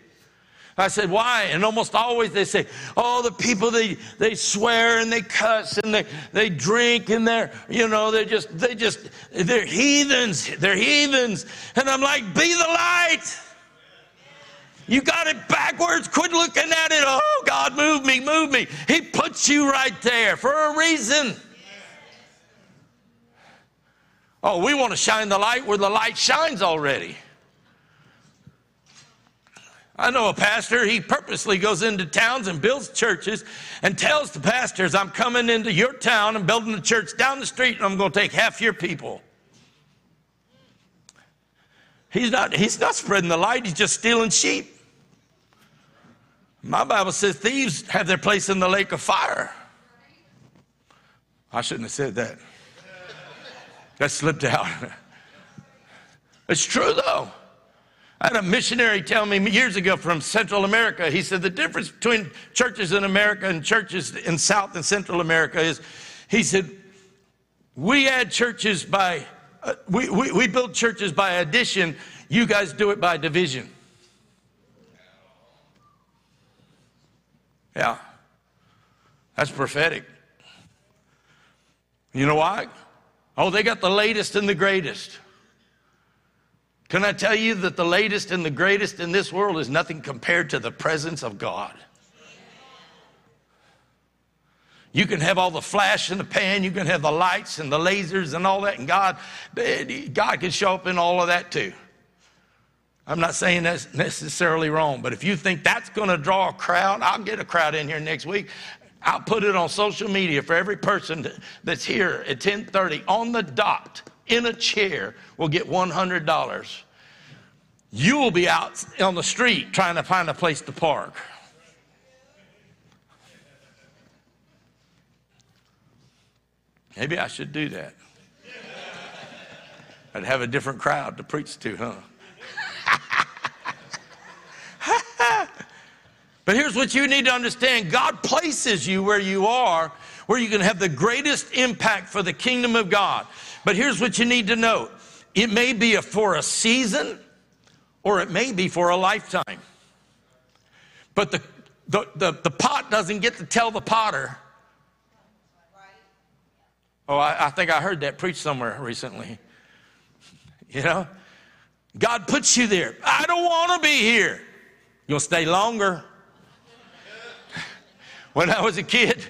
I said, why? And almost always they say, oh, the people, they, they swear and they cuss and they, they drink and they're, you know, they're just, they just, they're heathens. They're heathens. And I'm like, be the light. You got it backwards. Quit looking at it. Oh, God, move me, move me. He puts you right there for a reason. Oh, we want to shine the light where the light shines already. I know a pastor, he purposely goes into towns and builds churches and tells the pastors, I'm coming into your town and building a church down the street and I'm going to take half your people. He's not, he's not spreading the light, he's just stealing sheep. My Bible says thieves have their place in the lake of fire. I shouldn't have said that. That slipped out. It's true though. I had a missionary tell me years ago from Central America. He said the difference between churches in America and churches in South and Central America is, he said, we add churches by, uh, we, we, we build churches by addition. You guys do it by division. Yeah, that's prophetic. You know why? Oh, they got the latest and the greatest. Can I tell you that the latest and the greatest in this world is nothing compared to the presence of God? You can have all the flash in the pan, you can have the lights and the lasers and all that, and God, God can show up in all of that too. I'm not saying that's necessarily wrong, but if you think that's going to draw a crowd, I'll get a crowd in here next week. I'll put it on social media for every person that's here at 10:30 on the dot in a chair will get $100. You will be out on the street trying to find a place to park. Maybe I should do that. I'd have a different crowd to preach to, huh? but here's what you need to understand God places you where you are, where you can have the greatest impact for the kingdom of God. But here's what you need to know it may be a, for a season or it may be for a lifetime. But the, the, the, the pot doesn't get to tell the potter Oh, I, I think I heard that preached somewhere recently. You know, God puts you there. I don't want to be here. You'll stay longer. When I was a kid,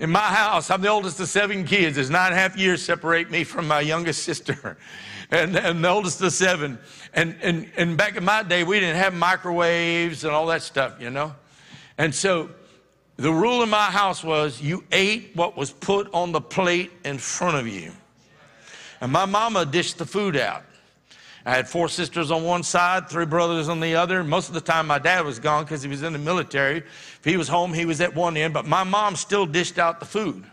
in my house, I'm the oldest of seven kids. There's nine and a half years separate me from my youngest sister, and, and the oldest of seven. And, and, and back in my day, we didn't have microwaves and all that stuff, you know? And so the rule in my house was you ate what was put on the plate in front of you. And my mama dished the food out. I had four sisters on one side, three brothers on the other. Most of the time, my dad was gone because he was in the military. If he was home, he was at one end, but my mom still dished out the food.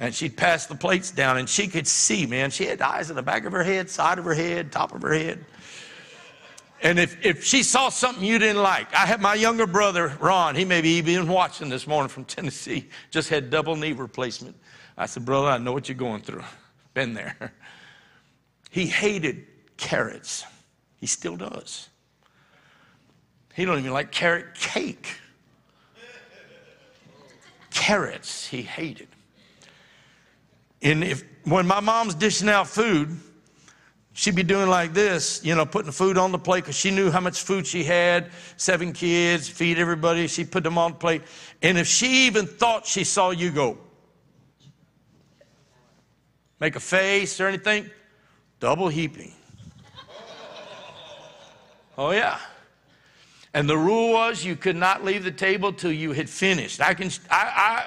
And she'd pass the plates down, and she could see, man. She had eyes in the back of her head, side of her head, top of her head. And if, if she saw something you didn't like, I had my younger brother, Ron, he may be even watching this morning from Tennessee, just had double knee replacement. I said, Brother, I know what you're going through. Been there. He hated carrots. He still does. He don't even like carrot cake. Carrots, he hated. And if when my mom's dishing out food, she'd be doing like this, you know, putting food on the plate because she knew how much food she had, seven kids, feed everybody. She put them on the plate. And if she even thought she saw you go, make a face or anything, double heaping. Oh, yeah. And the rule was you could not leave the table till you had finished. I can, I,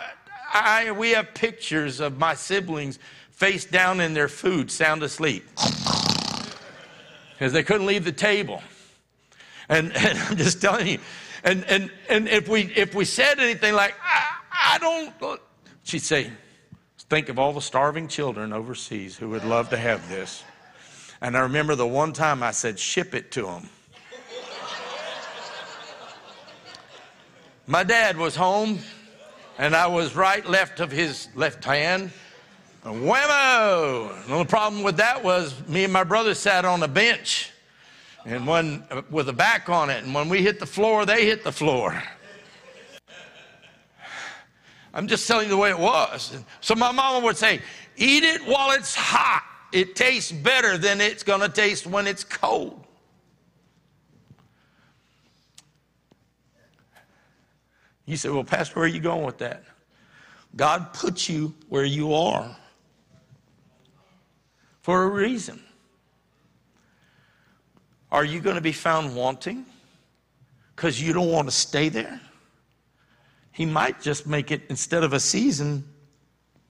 I, I, we have pictures of my siblings face down in their food, sound asleep because they couldn't leave the table. And, and, I'm just telling you, and, and, and if, we, if we said anything like, I, I don't, she'd say, think of all the starving children overseas who would love to have this. And I remember the one time I said, ship it to them. My dad was home, and I was right left of his left hand, Whammo! The only problem with that was me and my brother sat on a bench and one uh, with a back on it. And when we hit the floor, they hit the floor. I'm just telling you the way it was. So my mama would say, eat it while it's hot. It tastes better than it's to taste when it's cold. You say, well, Pastor, where are you going with that? God put you where you are for a reason. Are you going to be found wanting because you don't want to stay there? He might just make it, instead of a season,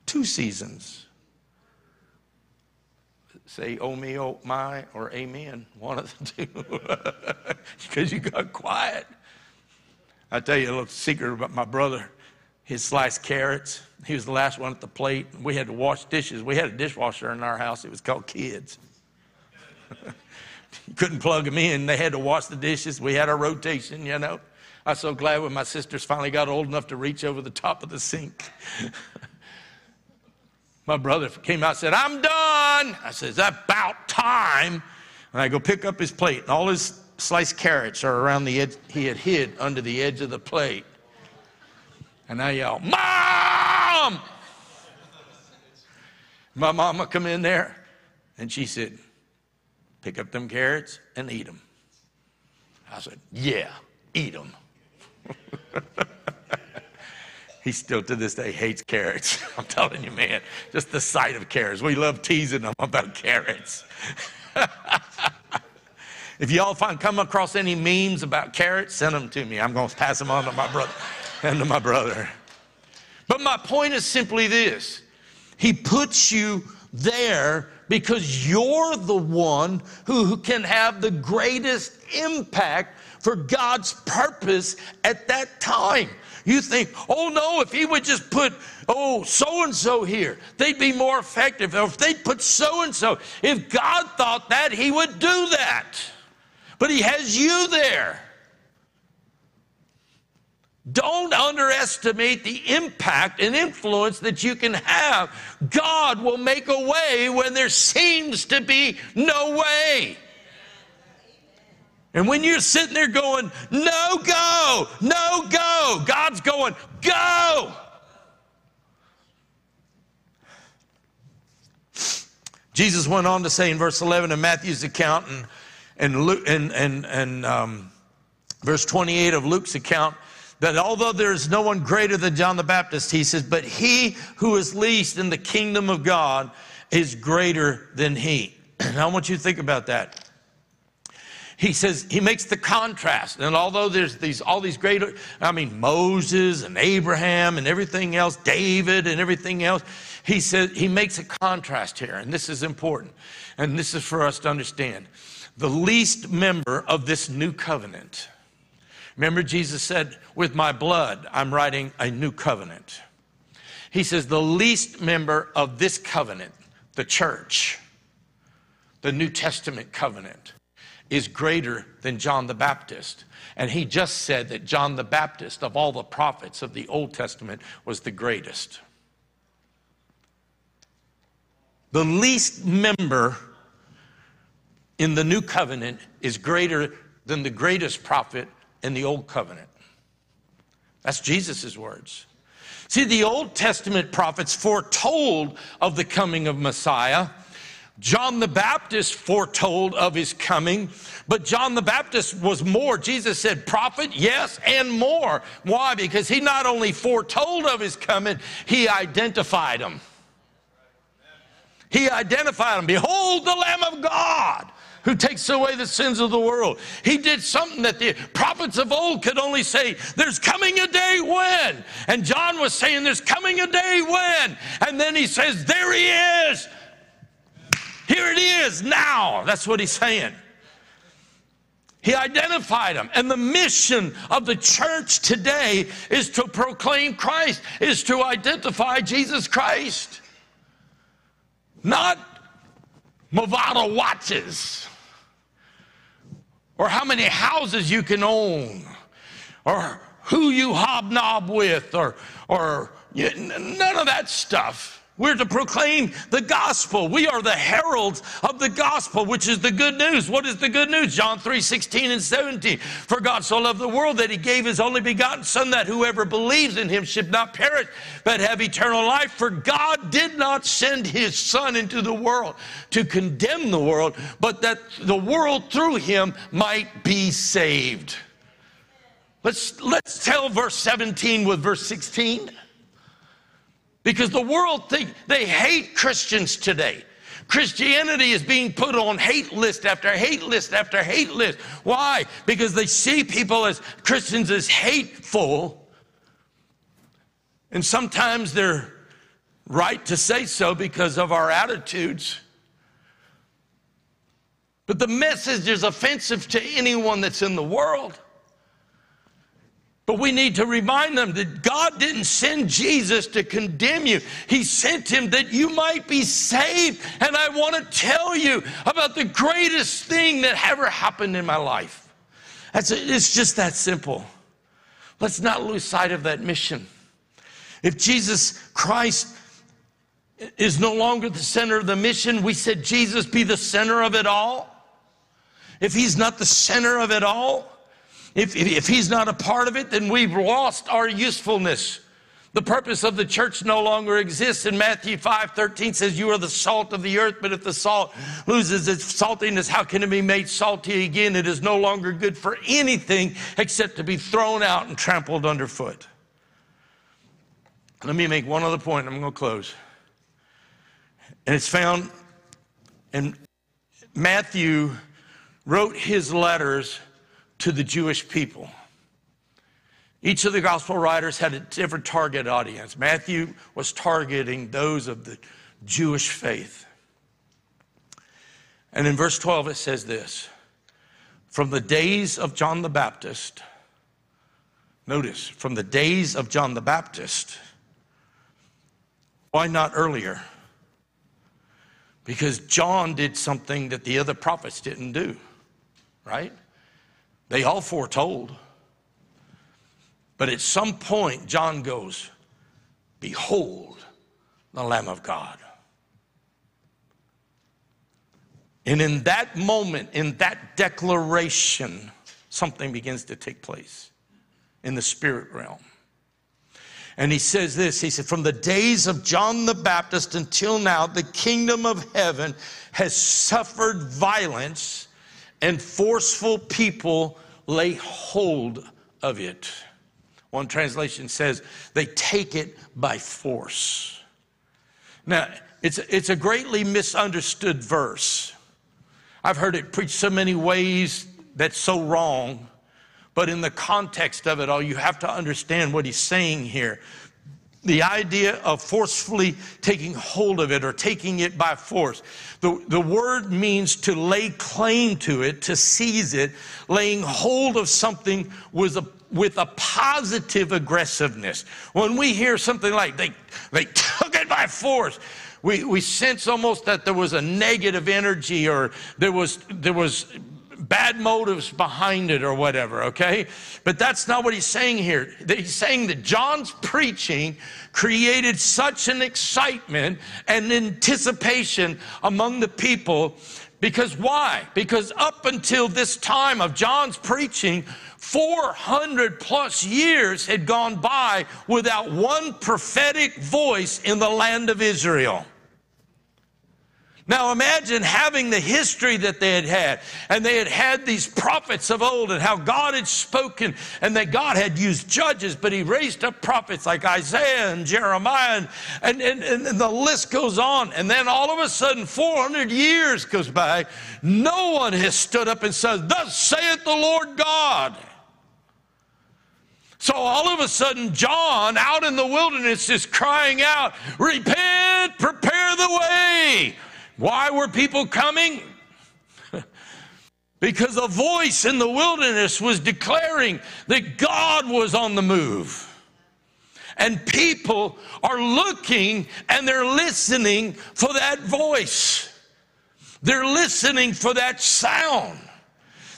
two seasons. Say, oh me, oh my, or amen, one of the two. because you got quiet. I tell you a little secret about my brother his sliced carrots. He was the last one at the plate. We had to wash dishes. We had a dishwasher in our house. It was called Kids. you couldn't plug them in. They had to wash the dishes. We had our rotation, you know. I was so glad when my sisters finally got old enough to reach over the top of the sink. my brother came out and said, I'm done. I that about time? And I go pick up his plate, and all his sliced carrots are around the edge. He had hid under the edge of the plate. And I yell, Mom! My mama come in there and she said, pick up them carrots and eat them. I said, Yeah, eat them. he still to this day hates carrots. I'm telling you, man, just the sight of carrots. We love teasing them about carrots. if y'all find come across any memes about carrots, send them to me. I'm going to pass them on to my brother and to my brother. But my point is simply this He puts you there because you're the one who, who can have the greatest impact for God's purpose at that time. You think, oh no, if he would just put, oh, so and so here, they'd be more effective. Or if they'd put so and so, if God thought that, he would do that. But he has you there. Don't underestimate the impact and influence that you can have. God will make a way when there seems to be no way. And when you're sitting there going, no go, no go, God's going, go. Jesus went on to say in verse 11 of Matthew's account and, and, Luke, and, and, and um, verse 28 of Luke's account, that although there is no one greater than John the Baptist, he says, but he who is least in the kingdom of God is greater than he. And I want you to think about that. He says, he makes the contrast. And although there's these, all these great, I mean, Moses and Abraham and everything else, David and everything else, he says, he makes a contrast here. And this is important. And this is for us to understand. The least member of this new covenant, Remember, Jesus said, With my blood, I'm writing a new covenant. He says, The least member of this covenant, the church, the New Testament covenant, is greater than John the Baptist. And he just said that John the Baptist, of all the prophets of the Old Testament, was the greatest. The least member in the new covenant is greater than the greatest prophet in the old covenant. That's Jesus' words. See, the Old Testament prophets foretold of the coming of Messiah. John the Baptist foretold of his coming, but John the Baptist was more. Jesus said, prophet, yes, and more. Why? Because he not only foretold of his coming, he identified him. He identified him. Behold the Lamb of God who takes away the sins of the world. He did something that the prophets of old could only say, There's coming a day when. And John was saying, There's coming a day when. And then he says, There he is. Here it is now. That's what he's saying. He identified them. And the mission of the church today is to proclaim Christ, is to identify Jesus Christ. Not Movado watches or how many houses you can own, or who you hobnob with, or, or none of that stuff. We're to proclaim the gospel. We are the heralds of the gospel, which is the good news. What is the good news? John 3 16 and 17. For God so loved the world that he gave his only begotten Son, that whoever believes in him should not perish, but have eternal life. For God did not send his Son into the world to condemn the world, but that the world through him might be saved. Let's, let's tell verse 17 with verse 16. Because the world think they hate Christians today. Christianity is being put on hate list after hate list after hate list. Why? Because they see people as Christians as hateful. And sometimes they're right to say so because of our attitudes. But the message is offensive to anyone that's in the world. But we need to remind them that God didn't send Jesus to condemn you. He sent him that you might be saved. And I want to tell you about the greatest thing that ever happened in my life. That's, it's just that simple. Let's not lose sight of that mission. If Jesus Christ is no longer the center of the mission, we said Jesus be the center of it all. If he's not the center of it all, if, if, if he's not a part of it, then we've lost our usefulness. The purpose of the church no longer exists. In Matthew 5 13 says, You are the salt of the earth, but if the salt loses its saltiness, how can it be made salty again? It is no longer good for anything except to be thrown out and trampled underfoot. Let me make one other point, I'm going to close. And it's found in Matthew wrote his letters to the Jewish people. Each of the gospel writers had a different target audience. Matthew was targeting those of the Jewish faith. And in verse 12, it says this From the days of John the Baptist, notice, from the days of John the Baptist, why not earlier? Because John did something that the other prophets didn't do, right? They all foretold. But at some point, John goes, Behold the Lamb of God. And in that moment, in that declaration, something begins to take place in the spirit realm. And he says this He said, From the days of John the Baptist until now, the kingdom of heaven has suffered violence, and forceful people lay hold of it. One translation says they take it by force. Now, it's, it's a greatly misunderstood verse. I've heard it preached so many ways that's so wrong, but in the context of it all, you have to understand what he's saying here. The idea of forcefully taking hold of it or taking it by force. The, the word means to lay claim to it, to seize it, laying hold of something with a with a positive aggressiveness. When we hear something like they, they took it by force, we, we sense almost that there was a negative energy or there was, there was bad motives behind it or whatever, okay? But that's not what he's saying here. He's saying that John's preaching created such an excitement and anticipation among the people because why? Because up until this time of John's preaching, 400 plus years had gone by without one prophetic voice in the land of Israel. Now imagine having the history that they had had, and they had had these prophets of old, and how God had spoken, and that God had used judges, but He raised up prophets like Isaiah and Jeremiah, and, and, and, and the list goes on. And then all of a sudden, 400 years goes by, no one has stood up and said, Thus saith the Lord God. So all of a sudden, John out in the wilderness is crying out, Repent, prepare the way. Why were people coming? because a voice in the wilderness was declaring that God was on the move. And people are looking and they're listening for that voice. They're listening for that sound.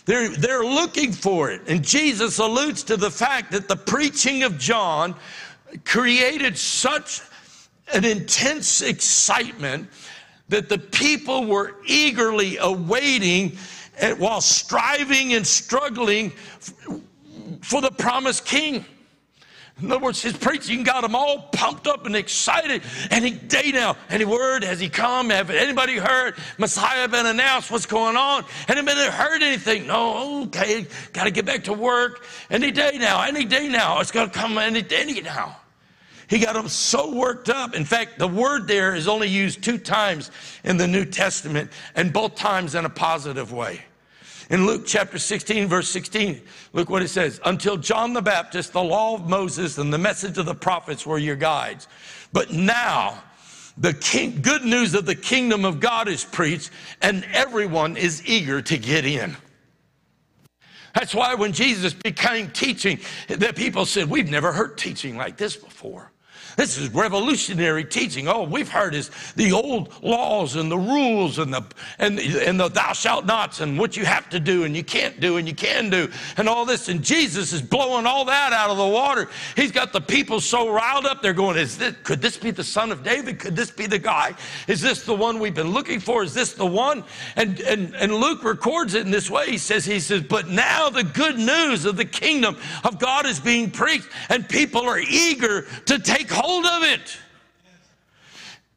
They're, they're looking for it. And Jesus alludes to the fact that the preaching of John created such an intense excitement that the people were eagerly awaiting while striving and struggling for the promised king. In other words, his preaching got them all pumped up and excited. Any day now, any word has he come? Have anybody heard Messiah been announced? What's going on? Anybody heard anything? No. Okay, got to get back to work. Any day now. Any day now. It's going to come any day now. He got them so worked up. In fact, the word there is only used two times in the New Testament, and both times in a positive way. In Luke chapter 16, verse 16, look what it says. Until John the Baptist, the law of Moses and the message of the prophets were your guides. But now, the king, good news of the kingdom of God is preached, and everyone is eager to get in. That's why when Jesus became teaching, the people said, We've never heard teaching like this before. This is revolutionary teaching. All we've heard is the old laws and the rules and the and and the thou shalt nots and what you have to do and you can't do and you can do and all this. And Jesus is blowing all that out of the water. He's got the people so riled up. They're going, "Is this? Could this be the son of David? Could this be the guy? Is this the one we've been looking for? Is this the one?" And and and Luke records it in this way. He says, "He says, but now the good news of the kingdom of God is being preached, and people are eager to take hold." Of it.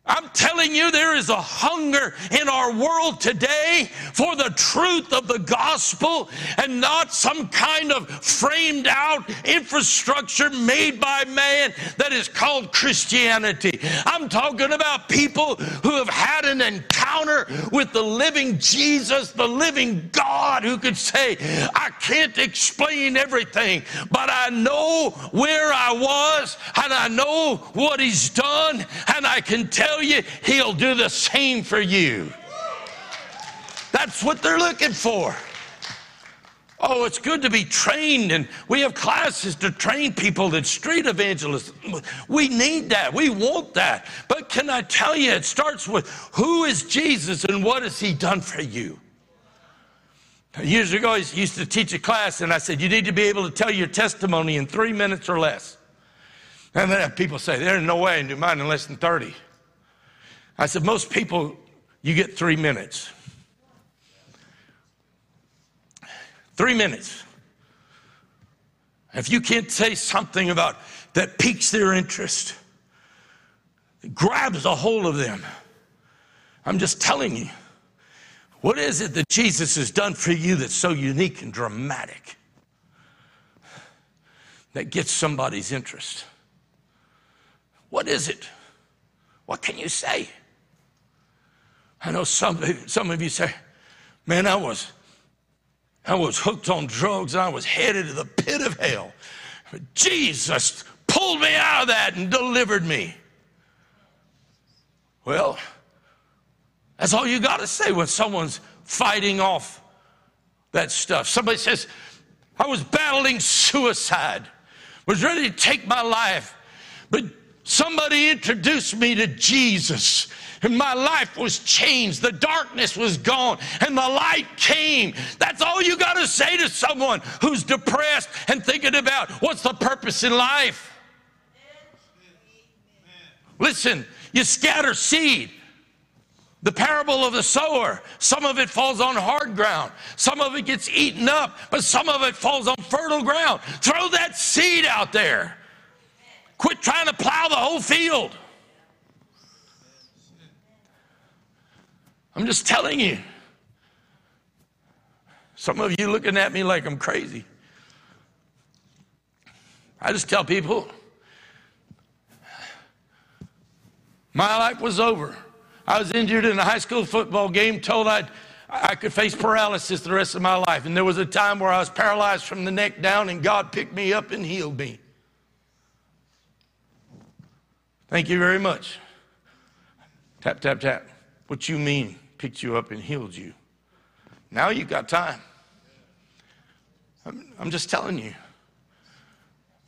I'm telling you, there is a hunger in our world today for the truth of the gospel and not some kind of framed out infrastructure made by man that is called Christianity. I'm talking about people who have had an encounter with the living Jesus, the living God, who could say, I can't explain everything, but I know where I was and I know what He's done, and I can tell tell you, He'll do the same for you. That's what they're looking for. Oh, it's good to be trained, and we have classes to train people that street evangelists. We need that. We want that. But can I tell you, it starts with who is Jesus and what has he done for you? Years ago, I used to teach a class, and I said, You need to be able to tell your testimony in three minutes or less. And then people say, There's no way I can do mine in less than 30. I said, most people, you get three minutes. Three minutes. If you can't say something about that piques their interest, grabs a hold of them. I'm just telling you, what is it that Jesus has done for you that's so unique and dramatic that gets somebody's interest? What is it? What can you say? I know some, some of you say, man, I was, I was hooked on drugs. I was headed to the pit of hell. But Jesus pulled me out of that and delivered me. Well, that's all you got to say when someone's fighting off that stuff. Somebody says, I was battling suicide, was ready to take my life, but somebody introduced me to Jesus and my life was changed. The darkness was gone and the light came. That's all you got to say to someone who's depressed and thinking about what's the purpose in life. Listen, you scatter seed. The parable of the sower, some of it falls on hard ground, some of it gets eaten up, but some of it falls on fertile ground. Throw that seed out there. Quit trying to plow the whole field. I'm just telling you. Some of you looking at me like I'm crazy. I just tell people my life was over. I was injured in a high school football game, told I'd, I could face paralysis the rest of my life. And there was a time where I was paralyzed from the neck down, and God picked me up and healed me. Thank you very much. Tap, tap, tap. What you mean? Picked you up and healed you. Now you've got time. I'm, I'm just telling you.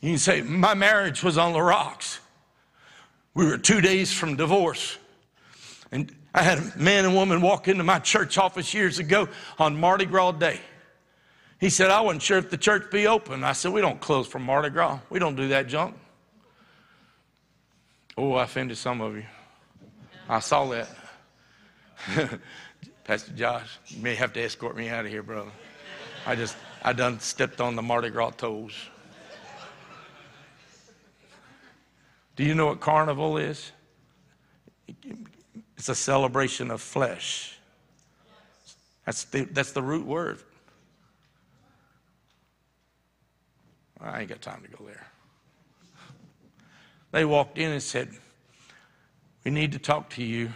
You can say, My marriage was on the rocks. We were two days from divorce. And I had a man and woman walk into my church office years ago on Mardi Gras Day. He said, I wasn't sure if the church be open. I said, We don't close for Mardi Gras. We don't do that junk. Oh, I offended some of you. I saw that. Pastor Josh, you may have to escort me out of here, brother. I just, I done stepped on the Mardi Gras toes. Do you know what carnival is? It's a celebration of flesh. That's the, that's the root word. I ain't got time to go there. They walked in and said, We need to talk to you.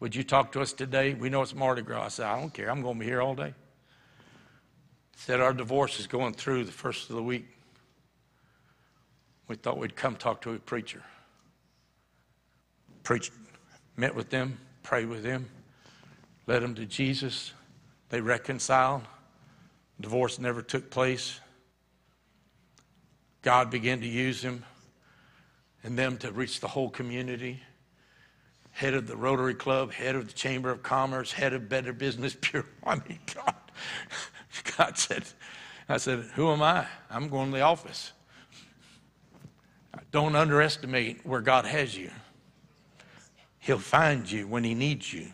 Would you talk to us today? We know it's Mardi Gras. I said, I don't care. I'm going to be here all day. Said our divorce is going through the first of the week. We thought we'd come talk to a preacher. Preached, met with them, prayed with them, led them to Jesus. They reconciled. Divorce never took place. God began to use him. and them to reach the whole community. Head of the Rotary Club, head of the Chamber of Commerce, head of Better Business Bureau. I mean, God, God said, I said, Who am I? I'm going to the office. Don't underestimate where God has you. He'll find you when He needs you.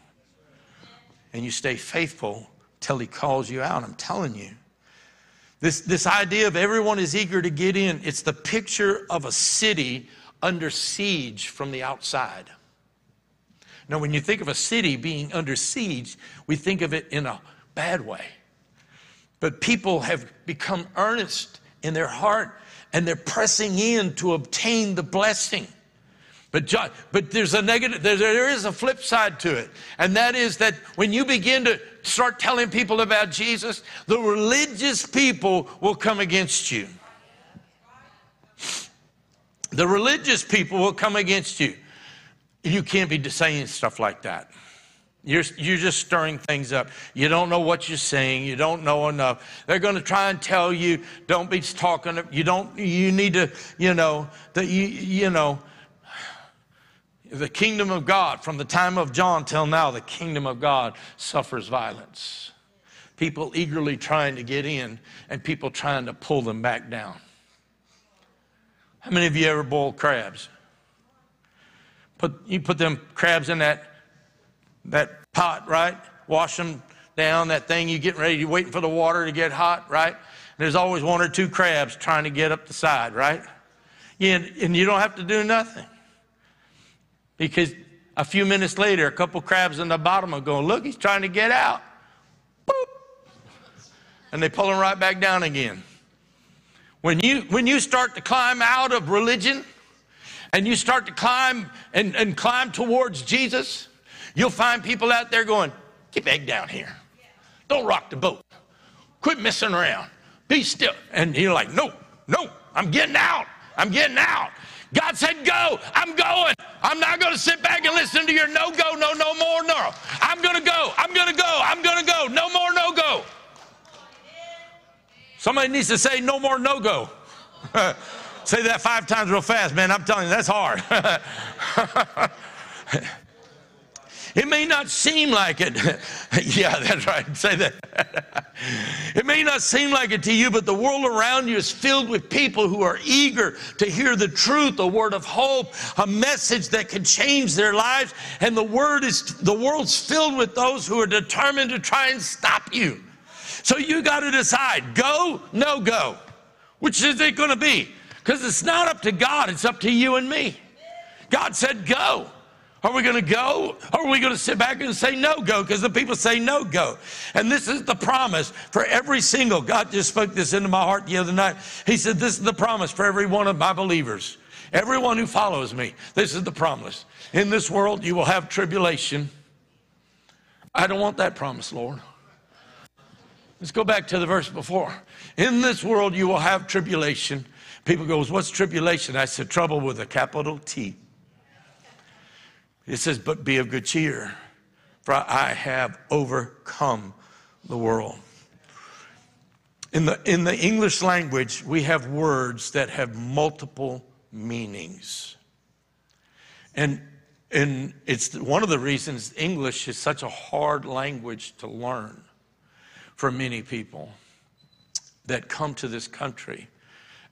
And you stay faithful till He calls you out. I'm telling you. This, this idea of everyone is eager to get in, it's the picture of a city under siege from the outside. Now, when you think of a city being under siege, we think of it in a bad way. But people have become earnest in their heart and they're pressing in to obtain the blessing. But, John, but there's a negative, there, there is a flip side to it. And that is that when you begin to start telling people about Jesus, the religious people will come against you. The religious people will come against you. You can't be saying stuff like that. You're, you're just stirring things up. You don't know what you're saying. You don't know enough. They're going to try and tell you, don't be talking. You don't, you need to, you know, that you, you know, the kingdom of God, from the time of John till now, the kingdom of God suffers violence. People eagerly trying to get in and people trying to pull them back down. How many of you ever boiled crabs? Put, you put them crabs in that, that pot, right? Wash them down, that thing you get ready, you're waiting for the water to get hot, right? And there's always one or two crabs trying to get up the side, right? Yeah, and you don't have to do nothing. Because a few minutes later, a couple crabs in the bottom are going, look, he's trying to get out. Boop. And they pull him right back down again. When you, when you start to climb out of religion and you start to climb and, and climb towards Jesus, you'll find people out there going, get back down here. Don't rock the boat. Quit messing around. Be still. And you're like, no, no, I'm getting out. I'm getting out. God said, go. I'm going. I'm not going to sit back and listen to your no go, no, no more, no. I'm going to go. I'm going to go. I'm going to go. No more, no go. Somebody needs to say no more, no go. say that five times real fast, man. I'm telling you, that's hard. It may not seem like it. yeah, that's right. Say that. it may not seem like it to you, but the world around you is filled with people who are eager to hear the truth, a word of hope, a message that can change their lives. And the word is the world's filled with those who are determined to try and stop you. So you got to decide go, no go. Which is it going to be? Because it's not up to God, it's up to you and me. God said go. Are we going to go? Or are we going to sit back and say no go? Because the people say no go. And this is the promise for every single, God just spoke this into my heart the other night. He said, This is the promise for every one of my believers. Everyone who follows me, this is the promise. In this world, you will have tribulation. I don't want that promise, Lord. Let's go back to the verse before. In this world, you will have tribulation. People goes, What's tribulation? I said, Trouble with a capital T. It says, But be of good cheer, for I have overcome the world. In the, in the English language, we have words that have multiple meanings. And, and it's one of the reasons English is such a hard language to learn for many people that come to this country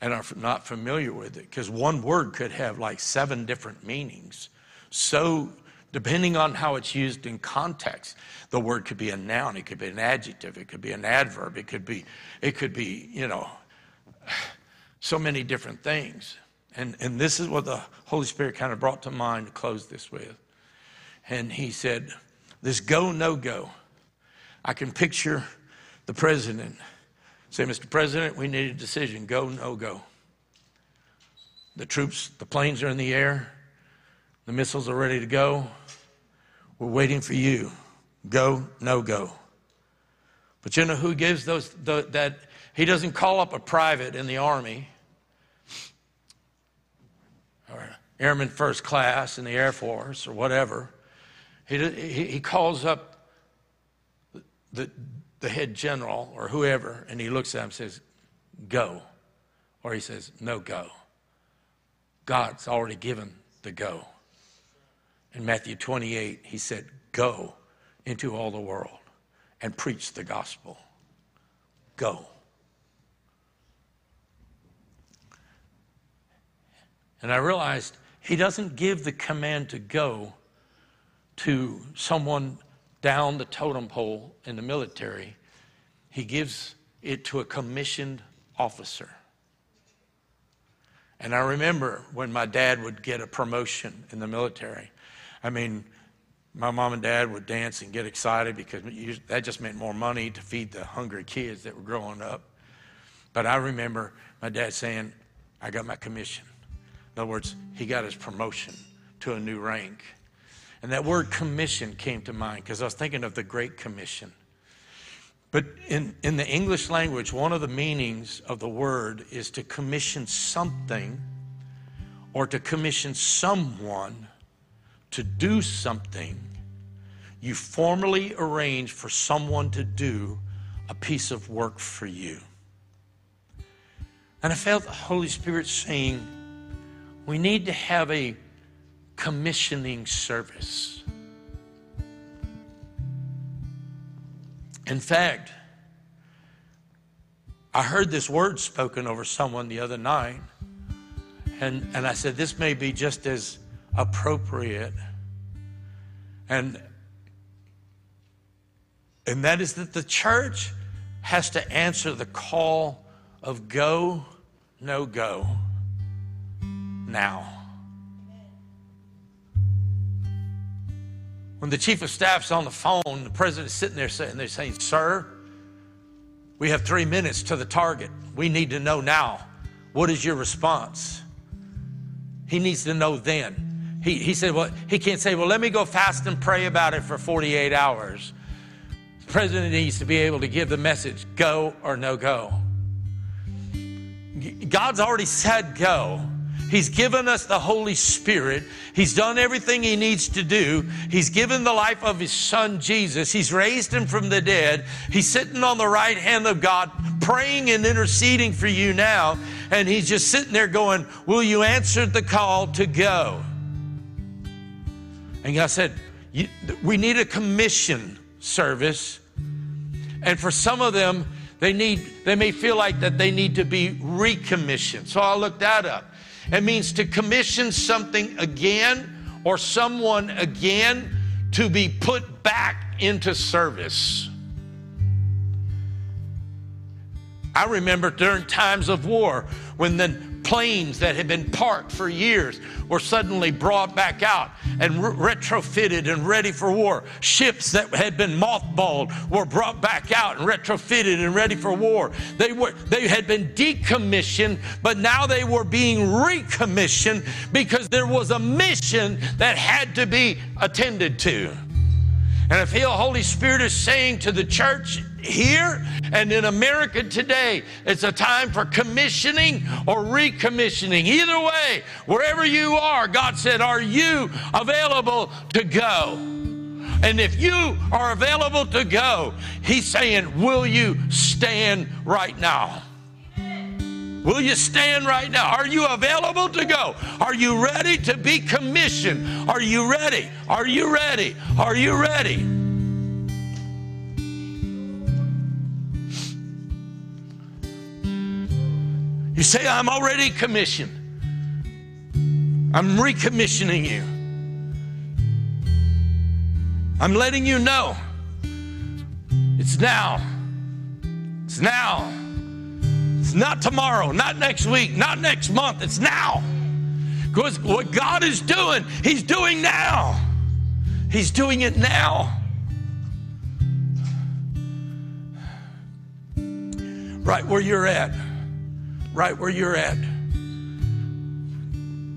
and are not familiar with it because one word could have like seven different meanings. So depending on how it's used in context the word could be a noun it could be an adjective it could be an adverb it could be it could be you know so many different things. And and this is what the holy spirit kind of brought to mind to close this with. And he said this go no go. I can picture the president say mr president we need a decision go no go the troops the planes are in the air the missiles are ready to go. We're waiting for you. Go, no go. But you know who gives those, the, that? He doesn't call up a private in the Army or Airman First Class in the Air Force or whatever. He, he, he calls up the, the head general or whoever and he looks at him and says, Go. Or he says, No, go. God's already given the go. In Matthew 28, he said, Go into all the world and preach the gospel. Go. And I realized he doesn't give the command to go to someone down the totem pole in the military, he gives it to a commissioned officer. And I remember when my dad would get a promotion in the military. I mean, my mom and dad would dance and get excited because that just meant more money to feed the hungry kids that were growing up. But I remember my dad saying, I got my commission. In other words, he got his promotion to a new rank. And that word commission came to mind because I was thinking of the Great Commission. But in, in the English language, one of the meanings of the word is to commission something or to commission someone to do something. You formally arrange for someone to do a piece of work for you. And I felt the Holy Spirit saying, we need to have a commissioning service. In fact, I heard this word spoken over someone the other night, and, and I said, This may be just as appropriate. And, and that is that the church has to answer the call of go, no go, now. When the chief of staff's on the phone, the president's sitting there saying, they're saying, Sir, we have three minutes to the target. We need to know now. What is your response? He needs to know then. He, he said, Well, he can't say, Well, let me go fast and pray about it for 48 hours. The president needs to be able to give the message go or no go. God's already said go. He's given us the Holy Spirit. He's done everything He needs to do. He's given the life of His Son Jesus. He's raised Him from the dead. He's sitting on the right hand of God, praying and interceding for you now. And He's just sitting there going, Will you answer the call to go? And God said, We need a commission service. And for some of them, they need they may feel like that they need to be recommissioned. So I'll look that up. It means to commission something again or someone again to be put back into service. I remember during times of war when the planes that had been parked for years were suddenly brought back out and re- retrofitted and ready for war. Ships that had been mothballed were brought back out and retrofitted and ready for war. They were they had been decommissioned, but now they were being recommissioned because there was a mission that had to be attended to. And I feel Holy Spirit is saying to the church here and in America today, it's a time for commissioning or recommissioning. Either way, wherever you are, God said, Are you available to go? And if you are available to go, He's saying, Will you stand right now? Will you stand right now? Are you available to go? Are you ready to be commissioned? Are you ready? Are you ready? Are you ready? You say, I'm already commissioned. I'm recommissioning you. I'm letting you know it's now. It's now. It's not tomorrow, not next week, not next month. It's now. Because what God is doing, He's doing now. He's doing it now. Right where you're at right where you're at,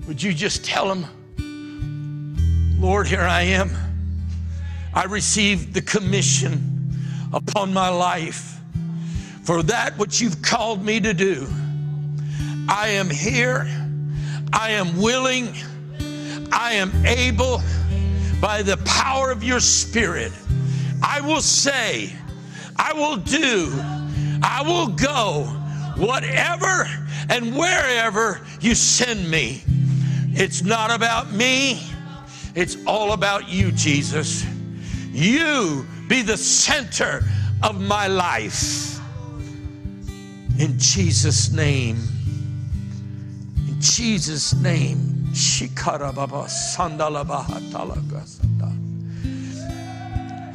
would you just tell him, Lord, here I am. I received the commission upon my life for that which you've called me to do. I am here. I am willing. I am able by the power of your spirit. I will say, I will do, I will go whatever and wherever you send me. It's not about me, it's all about you, Jesus. You be the center of my life. In Jesus' name. In Jesus' name. Shikarababa sandalabahatalagasanda.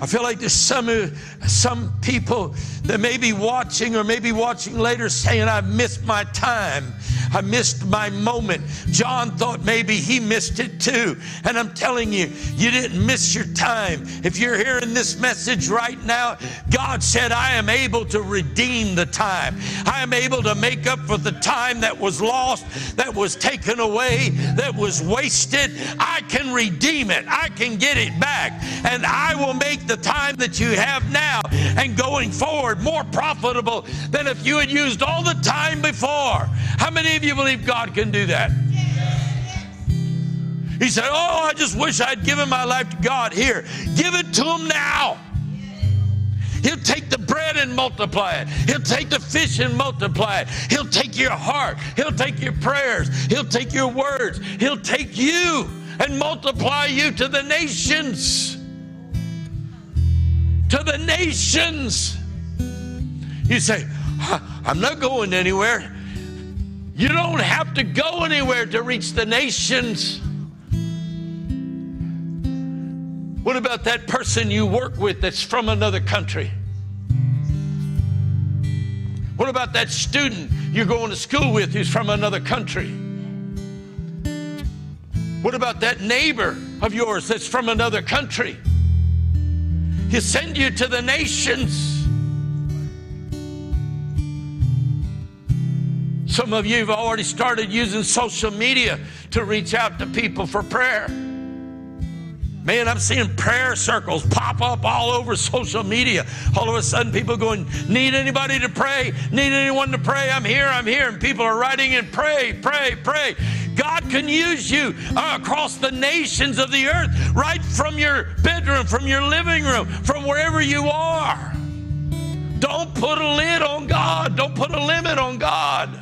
I feel like there's some, uh, some people that may be watching or maybe watching later saying, I've missed my time. I missed my moment. John thought maybe he missed it too. And I'm telling you, you didn't miss your time. If you're hearing this message right now, God said, I am able to redeem the time. I am able to make up for the time that was lost, that was taken away, that was wasted. I can redeem it. I can get it back. And I will make the time that you have now and going forward more profitable than if you had used all the time before. How many of you believe God can do that? He said, Oh, I just wish I'd given my life to God. Here, give it to Him now. He'll take the bread and multiply it. He'll take the fish and multiply it. He'll take your heart. He'll take your prayers. He'll take your words. He'll take you and multiply you to the nations. To the nations. You say, I'm not going anywhere. You don't have to go anywhere to reach the nations. What about that person you work with that's from another country? What about that student you're going to school with who's from another country? What about that neighbor of yours that's from another country? He'll send you to the nations. Some of you have already started using social media to reach out to people for prayer. Man, I'm seeing prayer circles pop up all over social media. All of a sudden, people going, Need anybody to pray? Need anyone to pray? I'm here, I'm here. And people are writing in, Pray, pray, pray. God can use you uh, across the nations of the earth, right from your bedroom, from your living room, from wherever you are. Don't put a lid on God, don't put a limit on God.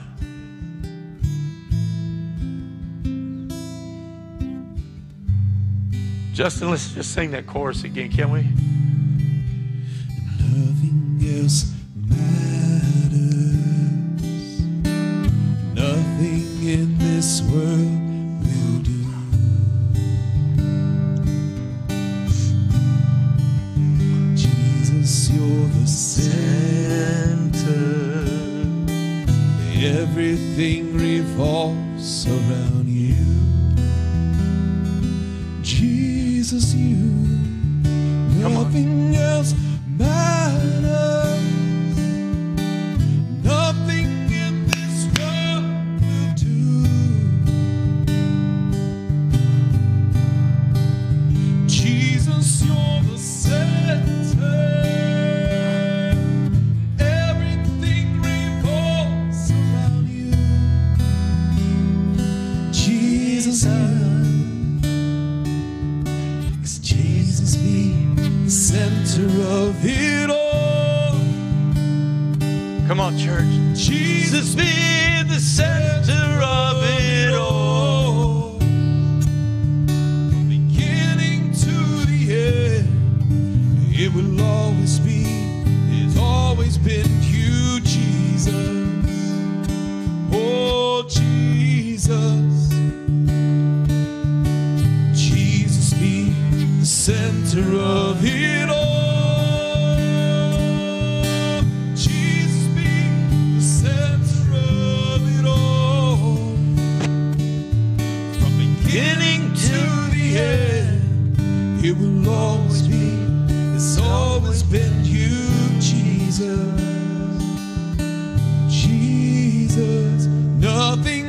Justin, let's just sing that chorus again, can we? Nothing else matters. Nothing in this world will do. Jesus, you're the center. Everything revolves around you. Jesus, you. Nothing else matters. Come on, church. Jesus be the center of it all. From beginning to the end, it will always be, it's always been you, Jesus. Oh, Jesus. Jesus be the center of will always be, it's always been you, Jesus. Jesus, nothing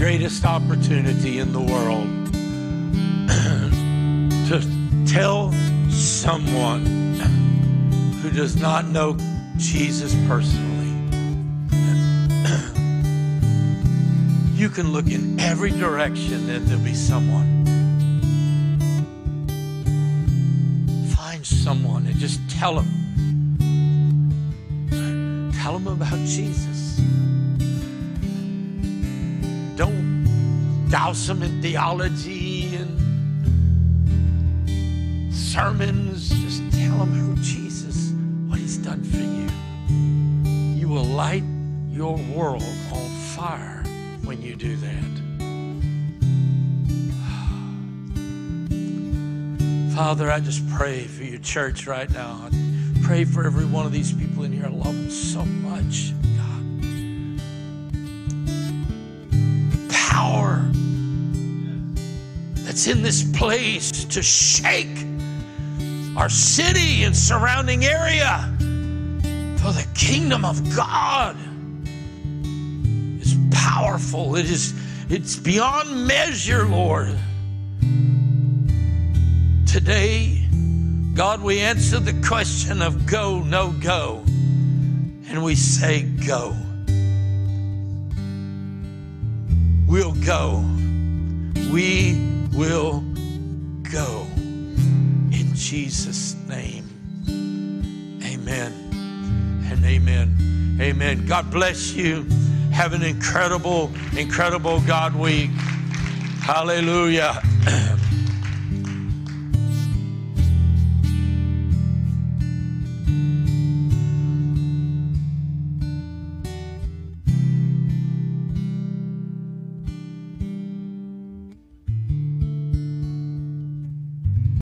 greatest opportunity in the world to tell someone who does not know Jesus personally. You can look in every direction and there'll be someone. Find someone and just tell them. Tell them about Jesus. Don't douse them in theology and sermons. Just tell them who Jesus, what he's done for you. You will light your world on fire when you do that. Father, I just pray for your church right now. I pray for every one of these people in here. I love them so much, in this place to shake our city and surrounding area for the kingdom of God is powerful. It is it's beyond measure, Lord. Today, God, we answer the question of go, no go. And we say, go. We'll go. We will go. In Jesus' name. Amen and amen. Amen. God bless you. Have an incredible, incredible God week. Hallelujah.